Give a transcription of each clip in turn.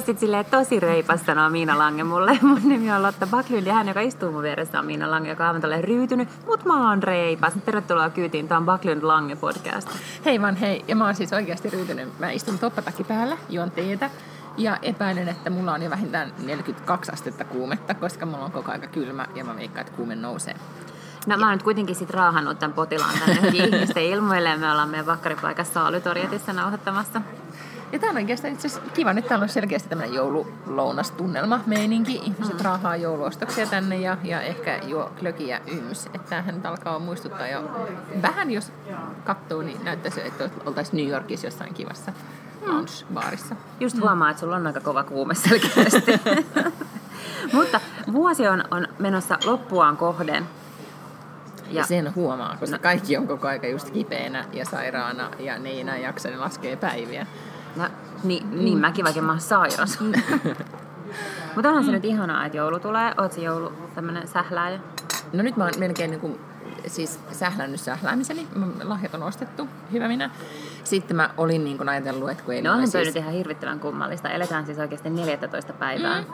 voisit silleen tosi reipas sanoa Miina Lange mulle. Mun nimi on Lotta Backlund ja hän, joka istuu mun vieressä, on Miina Lange, joka on ryytynyt. Mut mä oon reipas. Tervetuloa kyytiin. Tää on Backlund Lange podcast. Hei vaan hei. Ja mä oon siis oikeasti ryytynyt. Mä istun toppatakki päällä, juon teetä. Ja epäilen, että mulla on jo vähintään 42 astetta kuumetta, koska mulla on koko aika kylmä ja mä veikkaan, että kuume nousee. No mä oon nyt kuitenkin sit raahannut tämän potilaan tänne ihmisten ilmoille. Me ollaan meidän vakkaripaikassa Aalytorjetissa nauhoittamassa. Ja tää on oikeastaan itse asiassa kiva. Nyt täällä on selkeästi tämmöinen joululounastunnelma meininki. Ihmiset mm. raahaa jouluostoksia tänne ja, ja ehkä juo klökiä yms. Että tämähän nyt alkaa muistuttaa jo vähän, jos katsoo, niin näyttäisi, että oltaisiin New Yorkissa jossain kivassa lounge-baarissa. Just mm. huomaa, että sulla on aika kova kuume selkeästi. Mutta vuosi on, on menossa loppuaan kohden. Ja sen huomaa, koska no. kaikki on koko aika just kipeänä ja sairaana ja ne ei enää jaksa, ne laskee päiviä. No, niin, niin mäkin vaikka mä oon sairas. Mutta onhan se nyt ihanaa, että joulu tulee. Oot se joulu tämmönen sählääjä? No nyt mä oon melkein niin kuin, siis sählännyt sähläämiseni. Lahjat on ostettu, hyvä minä. Sitten mä olin niin kuin ajatellut, että kun ei... No onhan siis... nyt ihan hirvittävän kummallista. Eletään siis oikeasti 14 päivää. Mm.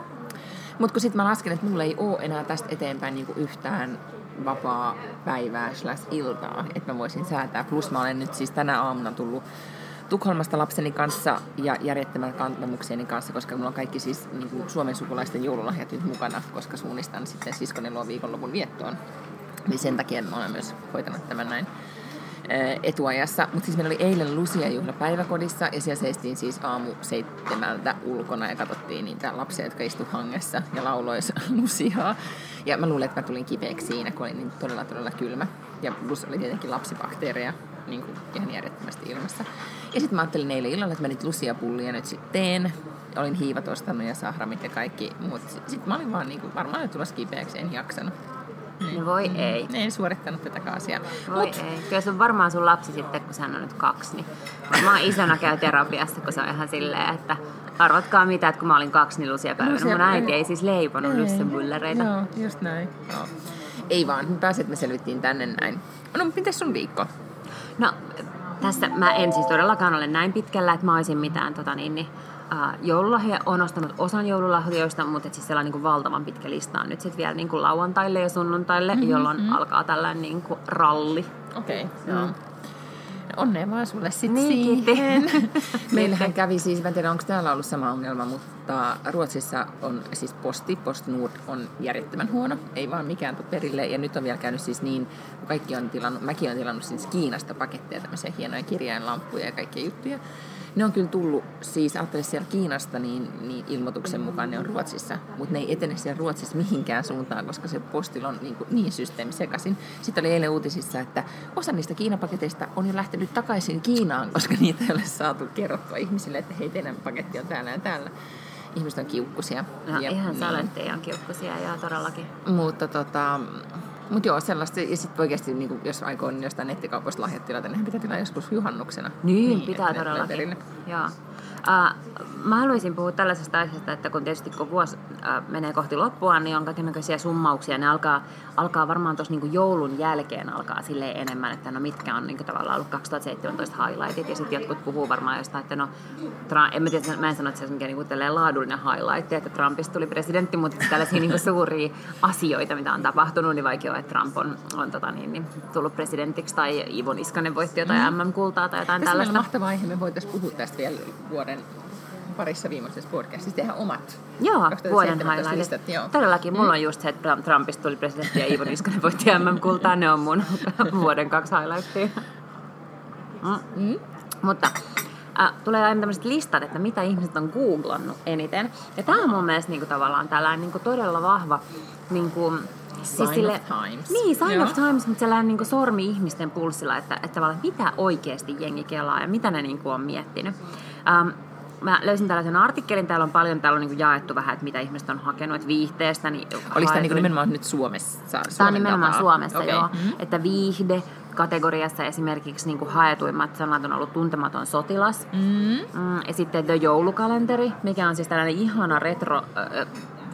Mutta kun sitten mä lasken, että mulla ei ole enää tästä eteenpäin niin kuin yhtään vapaa päivää slash iltaa, että mä voisin säätää. Plus mä olen nyt siis tänä aamuna tullut Tukholmasta lapseni kanssa ja järjettömän kantamuksieni kanssa, koska mulla on kaikki siis niin kuin Suomen sukulaisten joululahjat nyt mukana, koska suunnistan sitten siskoni luo viikonlopun viettoon. Niin sen takia mä olen myös hoitanut tämän näin etuajassa. Mutta siis meillä oli eilen Lucia-juhla päiväkodissa ja siellä seistiin siis aamu seitsemältä ulkona ja katsottiin niitä lapsia, jotka istu hangessa ja laulois Luciaa. Ja mä luulen, että mä tulin kipeäksi siinä, kun oli niin todella todella kylmä. Ja plus oli tietenkin lapsibakteereja niin kuin ihan järjettömästi ilmassa. Ja sitten mä ajattelin eilen illalla, että mä nyt lusiapullia nyt sitten teen. Olin hiivat ostanut ja sahramit ja kaikki, mutta sitten sit mä olin vaan niin kuin, varmaan nyt tulossa kipeäksi, en jaksanut. Niin. No voi ei. En suorittanut tätä asiaa. Voi Mut. ei. Kyllä se on varmaan sun lapsi sitten, kun hän on nyt kaksi. Niin varmaan isänä käy terapiassa, kun se on ihan silleen, että arvatkaa mitä, että kun mä olin kaksi, niin Lucia päivänä. Mun äiti ei siis leiponut lyssemyllereitä. Joo, just näin. Joo. Ei vaan, pääset, me selvittiin tänne näin. No, miten sun viikko? No, tässä mä en siis todellakaan ole näin pitkällä, että mä olisin mitään tota niin, niin Uh, joululahja on ostanut osan joululahjoista, mutta siis siellä on niin valtavan pitkä lista on nyt sitten vielä niin lauantaille ja sunnuntaille, mm-hmm, jolloin mm-hmm. alkaa tällainen niin ralli. Okei, okay, joo. Mm. Onnea vaan sulle sitten niin, siihen. Meillähän kävi siis, mä en tiedä onko täällä ollut sama ongelma, mutta Ruotsissa on siis posti, PostNord on järjettömän huono, ei vaan mikään tule perille. Ja nyt on vielä käynyt siis niin, kaikki on tilannut, mäkin olen tilannut siis Kiinasta paketteja, tämmöisiä hienoja kirjainlampuja ja kaikkia juttuja. Ne on kyllä tullut, siis ajattelin siellä Kiinasta, niin, niin ilmoituksen mukaan ne on Ruotsissa, mutta ne ei etene siellä Ruotsissa mihinkään suuntaan, koska se postilla on niin, kuin, niin systeemi sekaisin. Sitten oli eilen uutisissa, että osa niistä Kiinapaketeista on jo lähtenyt takaisin Kiinaan, koska niitä ei ole saatu kerrottua ihmisille, että hei, teidän paketti on täällä ja täällä ihmiset on kiukkusia. No ja, ihan niin. on kiukkusia, joo todellakin. Mutta tota, mutta joo, sellaista. Ja sitten oikeasti, niin kuin, jos aikoo niin jostain nettikaupasta lahjat tilata, niin pitää tilaa joskus juhannuksena. Niin, niin pitää todellakin. Joo. Uh, mä haluaisin puhua tällaisesta aiheesta, että kun tietysti kun vuosi uh, menee kohti loppua, niin on kaikenlaisia summauksia. Ne alkaa, alkaa varmaan tuossa niin joulun jälkeen alkaa sille enemmän, että no mitkä on niin tavallaan ollut 2017 highlightit. Ja sitten jotkut puhuu varmaan jostain, että no, Trump, en mä, tiedä, mä en sano, että se on mikään niin laadullinen highlight, että Trumpista tuli presidentti, mutta tällaisia niin suuria asioita, mitä on tapahtunut, niin vaikka jo, että Trump on, on tota, niin, niin, tullut presidentiksi tai Ivo Niskanen voitti jotain mm. MM-kultaa tai jotain Tässä tällaista. Tässä on mahtava aihe, me voitaisiin puhua tästä vielä vuoden vuoden parissa viimeisessä podcastissa tehdä omat Joo, vuoden highlightit. Todellakin, mulla mm. on just se, että Trumpista tuli presidentti ja Iivo Niskanen voitti MM-kultaa. Ne on mun vuoden kaksi highlightia. Mm. Mm. Mutta äh, tulee aina tämmöiset listat, että mitä ihmiset on googlannut eniten. Ja tämä on mun mielestä niinku, tavallaan tällainen niinku, todella vahva niinku, Sign siis sille, of Times. Niin, Sign Joo. of Times, mutta sellainen niin sormi ihmisten pulssilla, että, että tavallaan mitä oikeasti jengi kelaa ja mitä ne niin kuin on miettinyt. Um, mä löysin tällaisen artikkelin, täällä on paljon täällä on niin jaettu vähän, että mitä ihmiset on hakenut, että viihteestä. Niin Oliko tämä niin nimenomaan nyt Suomessa? Tämä on nimenomaan tapaa. Suomessa, okay. joo. Mm-hmm. Että viihde, kategoriassa esimerkiksi niin kuin haetuimmat sanat on ollut tuntematon sotilas. Mm. Mm, ja sitten The Joulukalenteri, mikä on siis tällainen ihana retro äh,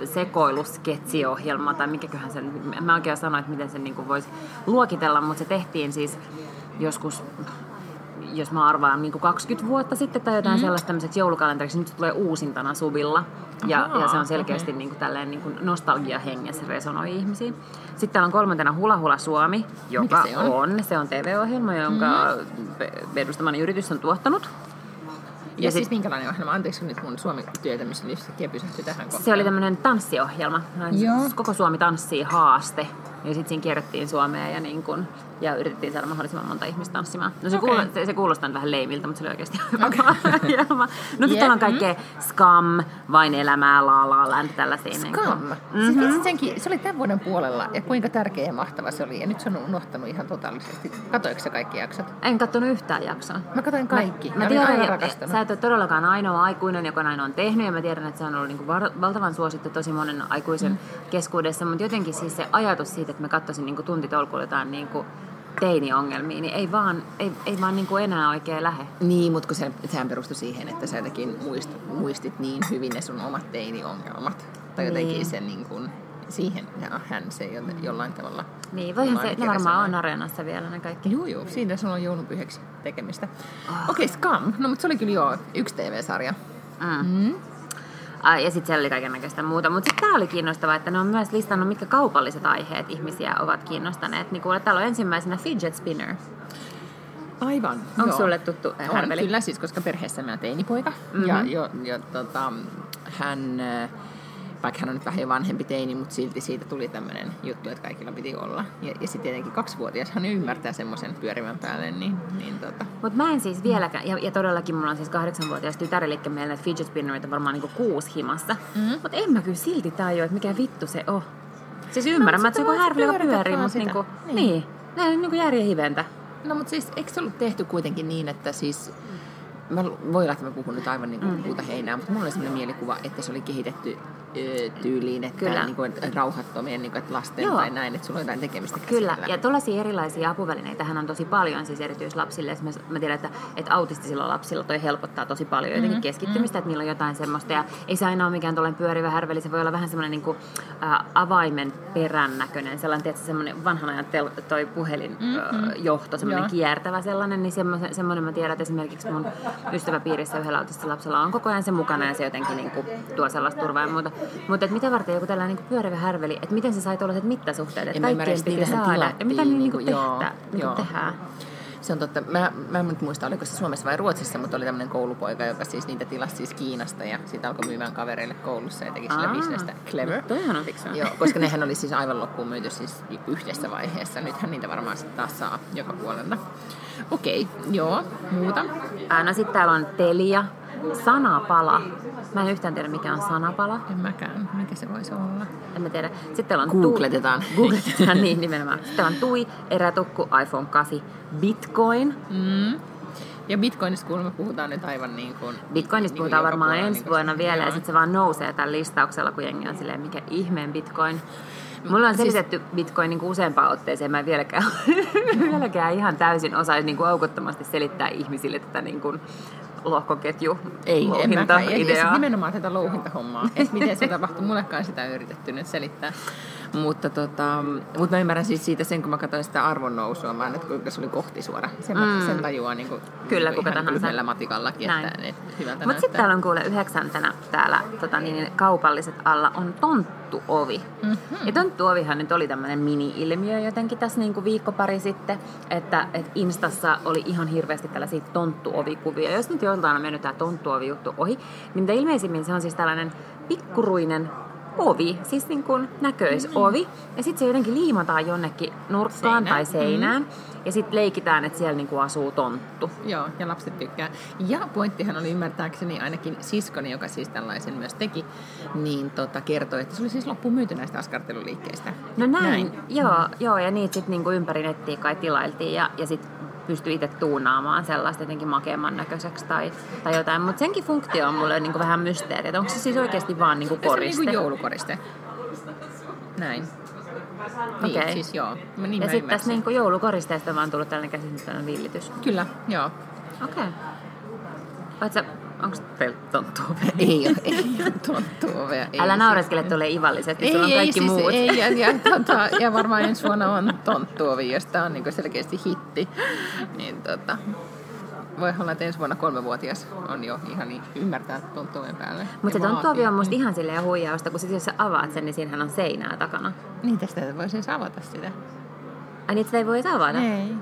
sekoilusketsiohjelma, tai mikäköhän sen, mä oikein sanoin, että miten sen niin voisi luokitella, mutta se tehtiin siis joskus jos mä arvaan niin 20 vuotta sitten tai jotain mm. sellaista tämmöiseksi joulukalenteriksi, nyt se tulee uusintana Suvilla. Ja, Ahaa, ja se on selkeästi okei. niin kuin tälleen niin kuin nostalgia-hengessä resonoi ihmisiin. Sitten täällä on kolmantena Hula Hula Suomi, joka Mikä se on? on? Se on TV-ohjelma, jonka mm. edustamani yritys on tuottanut. Ja, Ja siis sit- minkälainen ohjelma? Anteeksi nyt mun suomi tietämys yhtäkkiä pysähtyi tähän kohtaan. Se oli tämmöinen tanssiohjelma. Joo. Koko Suomi tanssii haaste. Ja sitten siinä kierrettiin Suomea ja, niin kun, ja yritettiin saada mahdollisimman monta ihmistä tanssimaan. No se, okay. kuulo, se, se kuulostaa vähän leimiltä, mutta se oli oikeasti hyvä ohjelma. No sitten Yeah. on kaikkea Scam, Vain elämää, La La Land, tällaisia. niin Scam. Mm-hmm. Siis senkin, se oli tämän vuoden puolella ja kuinka tärkeä ja mahtava se oli. Ja nyt se on unohtanut ihan totaalisesti. Katoiko sä kaikki jaksot? En katsonut yhtään jaksoa. Mä katsoin kaikki. Mä, mä tiedän, sä et ole todellakaan ainoa aikuinen, joka näin on tehnyt, ja mä tiedän, että se on ollut niinku var- valtavan suosittu tosi monen aikuisen mm. keskuudessa, mutta jotenkin siis se ajatus siitä, että mä katsoisin niinku tuntitolkulla jotain niinku teiniongelmia, niin ei vaan, ei, ei vaan niinku enää oikein lähe. Niin, mutta kun se, sehän perustui siihen, että sä jotenkin muist, muistit niin hyvin ne sun omat teiniongelmat. Tai jotenkin Niin. sen niin kuin, siihen ja hän se jo, jollain tavalla. Niin, voihan se, ne varmaan on areenassa vielä ne kaikki. Joo, joo, siinä sulla on joulunpyhäksi tekemistä. Ah. Okei, okay, Scam. No, mutta se oli kyllä joo yksi TV-sarja. Mm. Mm. Ai, ja sitten siellä oli kaikenlaista muuta. Mutta sitten tämä oli kiinnostavaa, että ne on myös listannut, mitkä kaupalliset aiheet ihmisiä ovat kiinnostaneneet. Niin kuule, täällä on ensimmäisenä fidget spinner. Aivan. Onko joo. sulle tuttu On, härveli? kyllä siis, koska perheessä mä teinipoika. Mhm. Ja, jo, jo, tota, hän, äh, vaikka hän on nyt vähän vanhempi teini, mutta silti siitä tuli tämmöinen juttu, että kaikilla piti olla. Ja, ja sitten tietenkin kaksivuotias hän ymmärtää semmoisen pyörivän päälle, niin, niin tota, Mutta mä en siis vieläkään, ja, ja todellakin mulla on siis kahdeksanvuotias tytär, eli meillä näitä fidget spinnereita varmaan niinku kuusi himassa. Mhm. Mm. Mutta en mä kyllä silti tajua, että mikä vittu se on. Siis ymmärrän, No, mä, että se on joku härveli, joka pyörii, mutta niinku, Niin. niin. Nää on niinku järjen hiventä. No mutta siis, eikö se ollut tehty kuitenkin niin, että siis... Mä, voi olla, että mä puhun nyt aivan niin kuin mm. puuta heinää, mutta mulla oli sellainen mielikuva, että se oli kehitetty tyyliin, että, Kyllä. niin kuin, että rauhattomien niin kuin, että lasten Joo. tai näin, että sulla on jotain tekemistä Kyllä, käsillä. ja tuollaisia erilaisia apuvälineitähän on tosi paljon siis erityislapsille. Esimerkiksi mä tiedän, että, että autistisilla lapsilla toi helpottaa tosi paljon Mm-hmm. jotenkin keskittymistä, että niillä on jotain semmoista. Ja ei se aina ole mikään tuollainen pyörivä härveli, se voi olla vähän semmoinen niin kuin, ä, avaimen perän näköinen, sellainen, tietysti semmoinen vanhan ajan tel, toi puhelinjohto, semmoinen Mm-hmm. Joo. kiertävä sellainen, niin semmoinen, semmoinen mä tiedän, että esimerkiksi mun ystäväpiirissä yhdellä autistisella lapsella on koko ajan se mukana ja se jotenkin niin kuin, tuo sellaista turvaa ja muuta. Mutta mitä varten joku tällainen niin kuin pyörivä härveli, että miten se sai tuollaiset mittasuhteet, että En mä ymmärrä, kaikkien piti saada. Ja mitä tilattiin, niin, niinku, niin joo, niin joo. tehdään. Se on totta. Mä, mä en nyt muista, oliko se Suomessa vai Ruotsissa, mutta oli tämmöinen koulupoika, joka siis niitä tilasi siis Kiinasta ja sitten alkoi myymään kavereille koulussa ja teki sillä Aa. bisnestä. Clever. Toihan on fiksua. Joo, koska nehän oli siis aivan loppuun myyty siis yhdessä vaiheessa. Nythän niitä varmaan sitten taas saa joka puolella. Okei, joo, muuta. Ää, no sitten täällä on Telia, Sanapala. Mä en yhtään tiedä, mikä on Sanapala. En mäkään. Mikä se voisi olla? En mä tiedä. Sitten on Googletetaan. Tui. Googletetaan, niin nimenomaan. Sitten on Tui, Erätukku, iPhone 8, Bitcoin. Mm. Ja Bitcoinista kuulemma puhutaan nyt aivan niin kuin... Bitcoinista niin puhutaan varmaan puolella, ensi niin kuin- vuonna vielä, ja joo. sitten se vaan nousee tällä listauksella, kun jengi on silleen, mikä ihmeen Bitcoin. Mulla on Siis- selitetty Bitcoin niin kuin useampaan otteeseen, mä en vieläkään, vieläkään ihan täysin osaisi niin kuin aukottomasti selittää ihmisille tätä niin kuin lohkoketju Ei, en mäkään. Ja, ja nimenomaan tätä louhintahommaa. että miten se tapahtuu. Mullekaan sitä on yritetty nyt selittää. Mutta, tota, mutta mä ymmärrän siis siitä sen, kun mä katsoin sitä arvonnousua, vaan että kuinka se oli kohti suora. Sen, mm. sen tajuaa niin kuin, Kyllä, niin kuin kuka ihan tahansa. matikallakin, Näin. että, että hyvältä Mutta sitten täällä on kuule yhdeksäntänä täällä tota, niin, kaupalliset alla on tonttuovi. Mm-hmm. Ja tonttuovihan nyt oli tämmöinen mini-ilmiö jotenkin tässä niin kuin viikko pari sitten, että, että Instassa oli ihan hirveästi tällaisia tonttuovikuvia. Jos nyt joltain on mennyt tämä tonttuovi-juttu ohi, niin mitä ilmeisimmin se on siis tällainen pikkuruinen ovi, siis niin kuin näköisovi. Ja sitten se jotenkin liimataan jonnekin nurkkaan Seinään. tai seinään. Ja sitten leikitään, että siellä niin kuin asuu tonttu. Joo, ja lapset tykkää. Ja pointtihan oli ymmärtääkseni ainakin siskoni, joka siis tällaisen myös teki, niin tota, kertoi, että se oli siis loppuun myyty näistä askarteluliikkeistä. No näin, näin. Joo, joo, ja niitä sitten niinku ympäri nettiä kai tilailtiin ja, ja sitten pystyi itse tuunaamaan sellaista jotenkin makeamman näköiseksi tai, tai jotain. Mutta senkin funktio on mulle niinku vähän mysteeri, että onko se siis oikeasti vaan niinku Se on koriste. niin kuin joulukoriste. Näin. Niin, Okei. siis joo. Mä niin ja sitten tässä ymmärsin. niinku joulukoristeesta on vaan tullut tällainen käsitystäinen villitys. Kyllä, joo. Okei. Okay. Onko teillä tonttua? Ei ole, ei ole tonttuovea. Ei, Älä naureskele tuolle Ivallisesti, Ei, sulla on ei, kaikki siis, muut. ei, ja, ja, tota, ja varmaan ensi vuonna on tonttuovi, josta on niin selkeästi hitti. Niin, tota, voi olla, että ensi vuonna kolmevuotias on jo ihan niin ymmärtää tuolta oven päälle. Mutta se tonttuovi on musta ihan silleen huijausta, kun sit jos sä avaat sen, niin siinähän on seinää takana. Niin tästä voi siis avata sitä. Ai niitä sitä ei voi avata? Ei.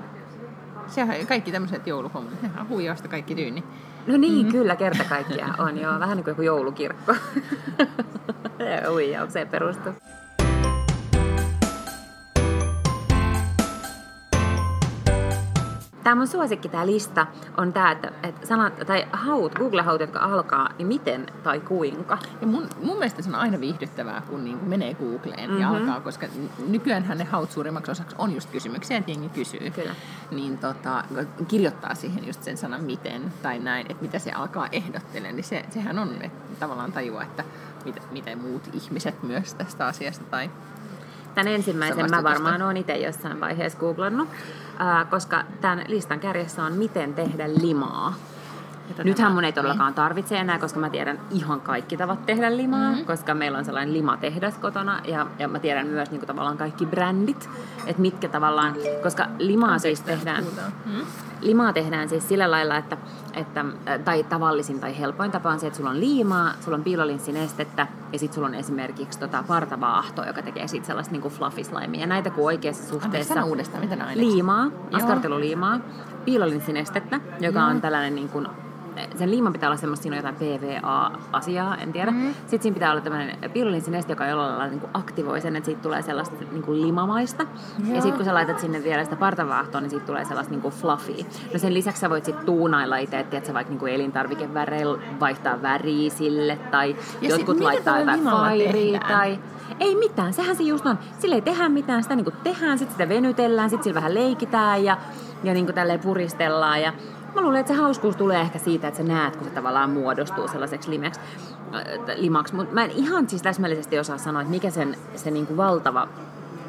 Sehän kaikki tämmöiset jouluhommat, sehän on huijausta kaikki tyyni. No niin, mm. kyllä, kerta kaikkiaan on joo. Vähän niin kuin joku joulukirkko. Huijaukseen perustuu. Tämä mun suosikki, tämä lista, on tämä, että, että sanat, tai haut, Google-haut, jotka alkaa, niin miten tai kuinka. Ja mun, mun mielestä se on aina viihdyttävää, kun niin kuin menee Googleen mm-hmm. ja Mhm. alkaa, koska nykyäänhän ne haut suurimmaksi osaksi on just kysymyksiä, että jengi kysyy. Kyllä. Niin tota, kirjoittaa siihen just sen sanan miten tai näin, että mitä se alkaa ehdottelemaan, niin se, sehän on että tavallaan tajua, että mitä, miten muut ihmiset myös tästä asiasta tai Tämän ensimmäisen mä varmaan olen itse jossain vaiheessa googlannut, koska tämän listan kärjessä on miten tehdä limaa. Että Nythän mun ei todellakaan tarvitse enää, koska mä tiedän ihan kaikki tavat tehdä limaa, mm-hmm. koska meillä on sellainen limatehdas kotona ja, ja mä tiedän myös niin kuin, tavallaan kaikki brändit, että mitkä tavallaan, koska limaa siis tehdään, puhutaan. Mm. limaa tehdään siis sillä lailla, että, että äh, tai tavallisin tai helpoin tapa on se, että sulla on liimaa, sulla on piilolinssinestettä ja sitten sulla on esimerkiksi tota partavaahto, joka tekee siitä sellaista niin kuin fluffy slimea. Ja näitä kun oikeassa Anteeksi, suhteessa sano uudestaan, mitä liimaa, askarteluliimaa, piilolinssinestettä, joka Joo. on tällainen niin kuin, sen liiman pitää olla semmoista, siinä on jotain PVA-asiaa, en tiedä. Mm. Sitten siinä pitää olla tämmöinen piilolinssinesте, joka jollain lailla niin kuin aktivoi sen, että siitä tulee sellaista niin kuin limamaista. Joo. Ja sitten kun sä laitat sinne vielä sitä partavaahtoa, niin siitä tulee sellaista niin kuin fluffy. No sen lisäksi sä voit sitten tuunailla itse, että sä vaikka niin kuin elintarvikeväreillä vaihtaa väriä sille, tai Ja jotkut sit laittaa jotain fairia, tai ei mitään, sehän se just on. Sille ei tehdä mitään, sitä niinku tehdään, sitten sitä venytellään, sitten sillä vähän leikitään ja, ja niinku tälleen puristellaan. Ja mä luulen, että se hauskuus tulee ehkä siitä, että sä näet, kun se tavallaan muodostuu sellaiseksi limeksi, äh, limaksi. Mutta mä en ihan siis täsmällisesti osaa sanoa, että mikä sen, se niinku valtava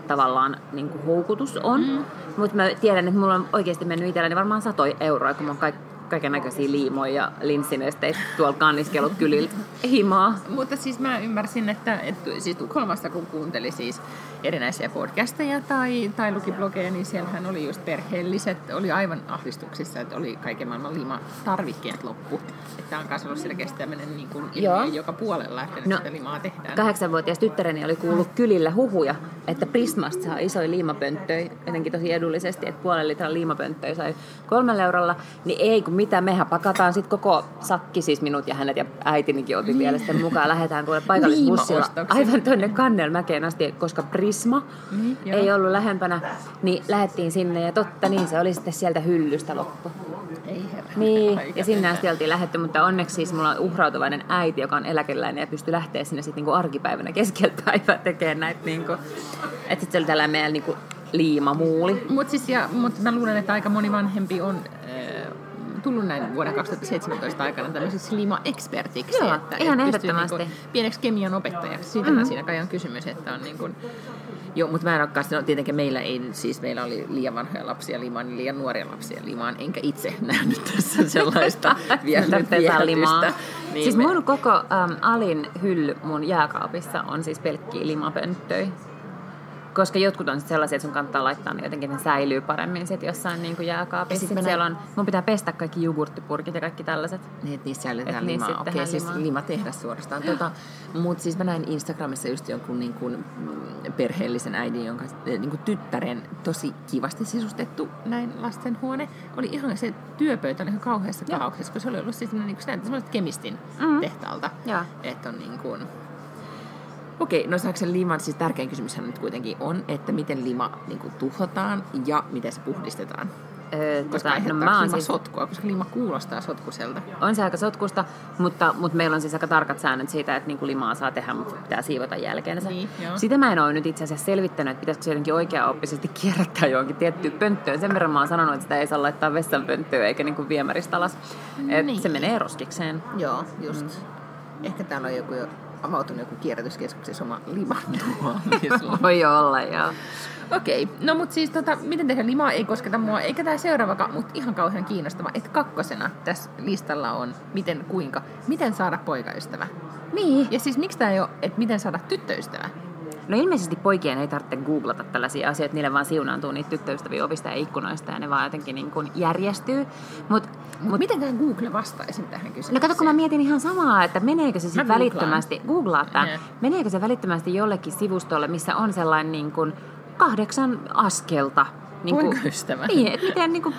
tavallaan niin kuin houkutus on. Mm. Mutta mä tiedän, että mulla on oikeasti mennyt itselläni varmaan satoi euroa, kun mä oon kaik, kaiken näköisiä liimoja ja linssinesteitä tuolla kanniskellut kyliltä himaa. Mutta siis mä ymmärsin, että, että siis Tukholmasta kun kuunteli siis erinäisiä podcasteja tai, tai luki blogeja, niin siellähän oli just perheelliset, oli aivan ahdistuksissa, että oli kaiken maailman limatarvikkeet loppu. Että on kanssa ollut selkeästi tämmöinen niin kuin Joo. joka puolella, että No, sitä limaa tehdään. Kahdeksanvuotias tyttäreni oli kuullut kylillä huhuja, että Prismasta saa isoja liimapönttöjä, jotenkin tosi edullisesti, että puolen litran liimapönttöjä sai kolmella eurolla. Niin ei, kun mitä, mehän pakataan sitten koko sakki, siis minut ja hänet ja äitinikin otin vielä sitten mukaan. Lähdetään kuule paikallisbussilla aivan tuonne Kannelmäkeen asti, koska Prisma Niin, joo. ei ollut lähempänä, niin lähdettiin sinne ja totta niin, se oli sitten sieltä hyllystä loppu. Ei herra. Niin, Aika ja sinne asti oltiin lähetty, mutta onneksi siis mulla on uhrautuvainen äiti, joka on eläkeläinen ja pystyy lähteä sinne sitten niinku arkipäivänä keskellä päivää tekemään näitä. Niinku, että sitten se oli tällainen meidän niinku liimamuuli. Mutta siis, ja, mut mä luulen, että aika moni vanhempi on äh, tullut näin vuoden 2017 aikana tämmöiseksi lima-ekspertiksi. Joo, että, ihan että ehdottomasti. Niinku, pieneksi kemian opettajaksi. Siitähän mm-hmm. siinä kai on kysymys, että on niin kuin, Joo, mutta mä en olekaan, no, tietenkin meillä ei, siis meillä oli liian vanhoja lapsia limaan, niin liian nuoria lapsia limaan, enkä itse nähnyt tässä sellaista vielä Tarvitsee limaa. Niin siis me- mun koko äm, alin hylly mun jääkaapissa on siis pelkkiä limapönttöjä. Koska jotkut on sit sellaisia, että sun kannattaa laittaa, niin jotenkin ne säilyy paremmin sit jossain niin kuin jääkaapissa. sit Sitten mä siellä on, mun pitää pestä kaikki jogurttipurkit ja kaikki tällaiset. Niin, että niissä säilytetään Et limaa. Okei, tehdään siis limaa. lima tehdä suorastaan. Tota, Mutta siis mä näin Instagramissa just jonkun niin kuin, mm, perheellisen äidin, jonka eh, niin kuin tyttären tosi kivasti sisustettu näin lastenhuone. Oli ihan se työpöytä oli ihan kauheassa kaauksessa, kun se oli ollut siis niin kuin, semmoiset kemistin Mhm. tehtaalta. Että on niin kuin... Okei, no saako sen liman, siis tärkein kysymyshän nyt kuitenkin on, että miten lima niin kuin, tuhotaan ja miten se puhdistetaan. Öö, Koska tota, no mä oon siis, sotkua, koska lima kuulostaa sotkuselta. on se aika sotkusta, mutta, mutta meillä on siis aika tarkat säännöt siitä, että niinku limaa saa tehdä, mutta pitää siivota jälkeensä. Niin, joo. Sitä mä en ole nyt itse asiassa selvittänyt, että pitäisikö se jotenkin oikea-oppisesti kierrättää johonkin tiettyyn pönttöön. Sen verran mä oon sanonut, että sitä ei saa laittaa vessanpönttöön eikä niinku viemäristä alas. Et Niin. Se menee roskikseen. Joo, just. Mm. Ehkä täällä on joku jo avautunut joku kierrätyskeskuksessa oma liman tuomisella. Voi olla, joo. Okei, no mut siis tota, miten tehdä limaa ei kosketa mua, eikä tämä seuraavakaan, mutta ihan kauhean kiinnostava, että kakkosena tässä listalla on miten, kuinka, miten saada poikaystävä. Niin. Ja siis miksi tämä ei ole, että miten saada tyttöystävä? No ilmeisesti poikien ei tarvitse googlata tällaisia asioita, niille vaan siunaantuu niitä tyttöystäviä ovista ja ikkunoista ja ne vaan jotenkin niin kuin järjestyy. Mut, Mut miten Google vastaisi tähän kysymykseen? No kato, kun mä mietin ihan samaa, että meneekö se sitten välittömästi, googlaa tämän, meneekö se välittömästi jollekin sivustolle, missä on sellainen niin kuin kahdeksan askelta. Niin kuin, Poikaystävä. Niin, että miten niin kuin,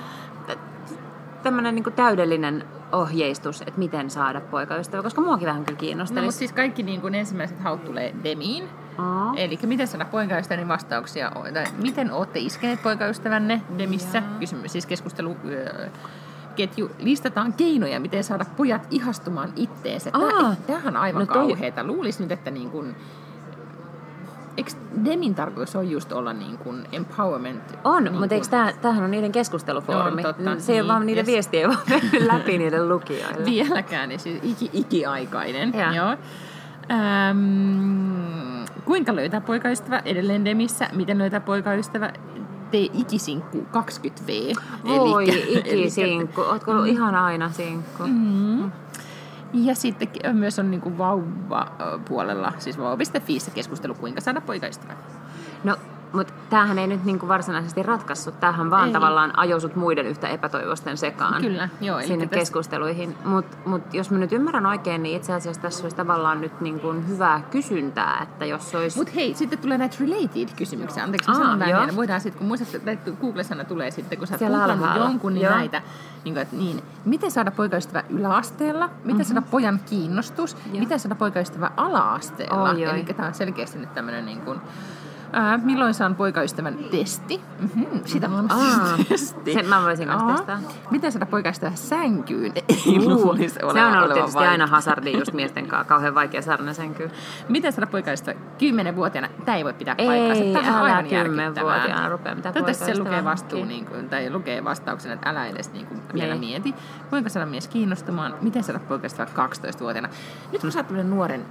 tämmöinen niin kuin täydellinen ohjeistus, että miten saada poikaystävä, koska muakin vähän kyllä No, kiinnostelisi. mutta siis kaikki niin kuin ensimmäiset haut tulee Demiin. Aa. Eli miten saada poikaystäväni vastauksia, tai miten olette iskeneet poikaystävänne Demissä? Kysymys, siis keskustelu ketju. Listataan keinoja, miten saada pojat ihastumaan itteensä. Tää, tämähän on aivan No no toi- kauheeta. Luulisin nyt, että niin kuin, eikö Demin tarkoitus on just olla niin kuin empowerment? On, niin mutta eikö tämä, tämähän on niiden keskustelufoorumi. On, totta. Se Niin, vaan niiden yes. viestiä ei vaan mennyt läpi niiden lukijoille. Vieläkään, niin siis iki, ikiaikainen. Joo. Joo. Ähm, kuinka löytää poikaystävä edelleen Demissä? Miten löytää poikaystävä? Tee ikisinkku 20V. Voi Elikkä- ikisinkku, ootko ollut ihan aina sinkku? Mm. Ja sitten myös on niinku vauva-puolella, siis vauva.fi keskustelu, kuinka saada poikaystävä. No, mutta tämähän ei nyt niinku varsinaisesti ratkaissut. Tämähän vaan Ei. tavallaan ajoi sut muiden yhtä epätoivosten sekaan Kyllä, joo, sinne tässä- keskusteluihin. Mutta mut jos mä nyt ymmärrän oikein, niin itse asiassa tässä olisi tavallaan nyt niinku hyvää kysyntää, että jos olisi... Mutta hei, sitten tulee näitä related-kysymyksiä. Anteeksi, Aa, sanon tämän. Voidaan sitten, kun muistatte, että Google-sana tulee sitten, kun sä oot jonkun, niin Joo. näitä. Niin, kuin, että niin, miten saada poikaystävä yläasteella? Miten mm-hmm. saada pojan kiinnostus? Joo. Miten saada poikaystävä ala-asteella? Eli tämä on selkeästi nyt tämmöinen niin kuin, Ää, milloin saan poikaystävän testi? Mm-hmm, sitä on Aa, testi. sen mä voisin Aa. testaa. Miten saada poikaystävä sänkyyn? Ei luulisi se on ollut tietysti vaikea. aina hazardi just miesten kanssa. Kauhean vaikea saada ne senkyyn. Miten saada poikaystävä 10-vuotiaana? Tämä ei voi pitää Ei, paikkaansa. Tämä on älä. 10-vuotiaana rupea mitään Toivottavasti se lukee vastuu, niin kuin, tai lukee vastauksen, että älä edes niin kuin, vielä Niin. mieti. Kuinka saada mies kiinnostumaan? Miten saada poikaystävä 12-vuotiaana? Nyt kun sä oot nuoren,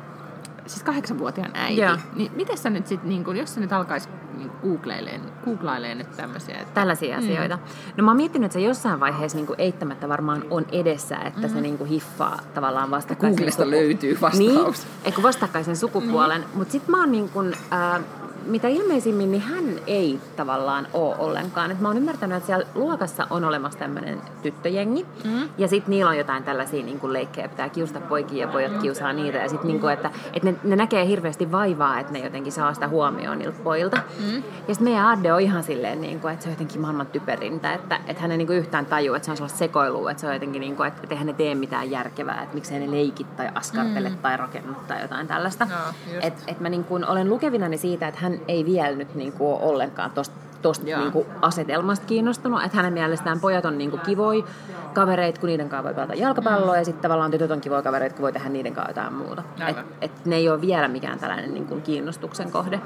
siis kahdeksanvuotiaan äiti, Joo. niin miten sä nyt sit, niin kuin, jos sä nyt alkais niin googlaileen, googlaileen nyt tämmöisiä, että Tällaisia Mm. asioita. No mä oon miettinyt, että se jossain vaiheessa niin eittämättä varmaan on edessä, että se niin hiffaa tavallaan vastakkaisen Googlesta suku- löytyy vastaus. Niin, eikö vastakkaisen sukupuolen. Niin. Mutta sitten mä oon niin kuin, äh, mitä ilmeisimmin, niin hän ei tavallaan ole ollenkaan. Et mä oon ymmärtänyt, että siellä luokassa on olemassa tämmöinen tyttöjengi. Mm. Ja sitten niillä on jotain tällaisia niin kuin leikkejä, pitää kiusata poikia ja pojat kiusaa niitä. Ja sitten niin kuin, että, että ne, ne, näkee hirveästi vaivaa, että ne jotenkin saa sitä huomioon niiltä pojilta. Mm. Ja sitten meidän Adde on ihan silleen, niin kuin, että se on jotenkin maailman typerintä. Että, että hän ei niin kuin yhtään tajua, että se on sellaista sekoilua. Että se on jotenkin, niin kuin, että, että eihän ne tee mitään järkevää. Että miksei ne leikit tai askartele mm. tai rakenna tai jotain tällaista. Joo, just. Et, et mä niin kuin olen lukevinani siitä, että hän ei vielä nyt niin kuin ole ollenkaan tosta tosta Joo. niin asetelmasta kiinnostunut, että hänen mielestään pojat on niin kuin kivoi kavereita, kun niiden kanssa voi pelata jalkapalloa, ja sitten tavallaan tytöt on kivoja kavereita, kun voi tehdä niiden kanssa jotain muuta. Et, Aivan. et ne ei ole vielä mikään tällainen niin kuin kiinnostuksen kohde.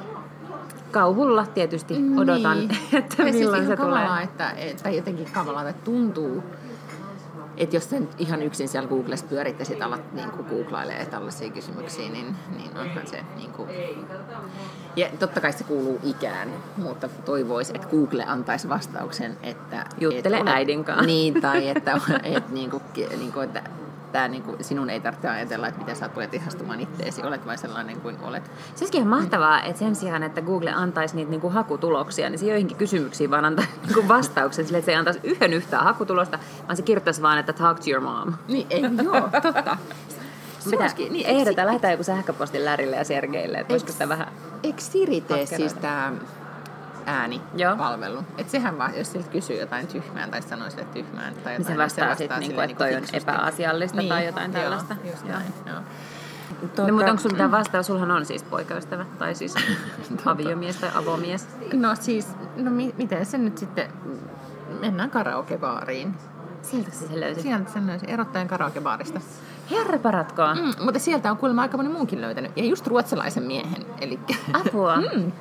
Kauhulla tietysti odotan, Niin. että Tai siis milloin se tulee. kamalaa, Että, että jotenkin kamalaa, että tuntuu, että jos sen ihan yksin siellä Googlessa pyörittäisit alat niin kuin googlailee tällaisia kysymyksiä, niin, niin onhan se niin kuin... Ja totta kai se kuuluu ikään, mutta toivoisi, että Google antaisi vastauksen, että... Juttele että äidin kanssa. Niin, tai että, että, niin kuin, niin kuin, että tää, niin kuin, sinun ei tarvitse ajatella, että miten sä pojat ihastumaan itteesi, olet vain sellainen kuin olet. Se olisikin ihan mahtavaa, että sen sijaan, että Google antaisi niitä niinku hakutuloksia, niin se joihinkin kysymyksiin vaan antaa niinku vastauksen sille, että se ei antaisi yhden yhtään hakutulosta, vaan se kirjoittaisi vaan, että talk to your mom. Niin, ei, joo, totta. Se Mitä olisikin- niin, eikö ehdottaa, lähetään joku sähköpostin Lärille ja Sergeille, että voisiko sitä vähän... Eikö Siri tee siis tämä. Äänipalvelu? Että sehän vaan, jos siltä kysyy jotain tyhmää tai sanoo sille tyhmään tai jotain, Niin se vastaa sitten, niinku, että toi on fiksusti. epäasiallista tai jotain joo, tällaista. Just Joo. näin, joo. No, mutta onko sulla mitään vastaa? Sulhan on siis poikaystävä, tai siis aviomies tai avomies. No siis, no mi- miten se nyt sitten, mennään karaokebaariin. Sieltä se se löysi. Sieltä sen löysi erottajan karaokebaarista. Herra paratkoa. Mm, mutta sieltä on kuulemma aika moni muunkin löytänyt. Ja just ruotsalaisen miehen. Eli Apua. Mm.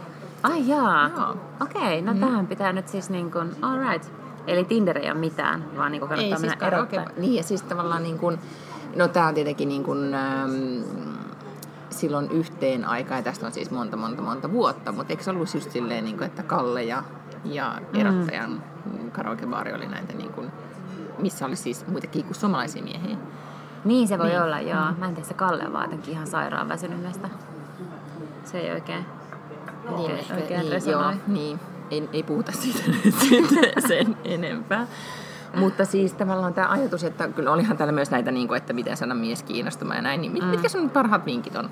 Ai jaa. Joo. Okei, no tähän pitää nyt siis niin kuin, all right. Eli Tinder ei ole mitään, vaan niin kuin Ei kannattaa siis mennä karaoke, erottaa. niin ja siis tavallaan niin kuin, no tää on tietenkin niin kuin, ähm, silloin yhteen aikaan, ja tästä on siis monta, monta, monta vuotta, mutta eikö se ollut just silleen, niin kuin, että Kalle ja, ja erottajan mm. karaokebaari oli näitä niin kuin, missä oli siis muitakin kuin suomalaisia miehiä. Niin se voi Niin. olla, joo. Mä en tiedä, se Kalle on vaan jotenkin ihan sairaan väsynyt näistä. Se ei oikein. Niin, Oikein- ehkä, oikein niin, resonoi. joo, niin. Ei, ei puhuta siitä sen enempää. Mutta siis tavallaan tämä ajatus, että kyllä olihan täällä myös näitä, niin kuin, että miten saada mies kiinnostumaan ja näin, niin mit, mm. mitkä sun parhaat vinkit on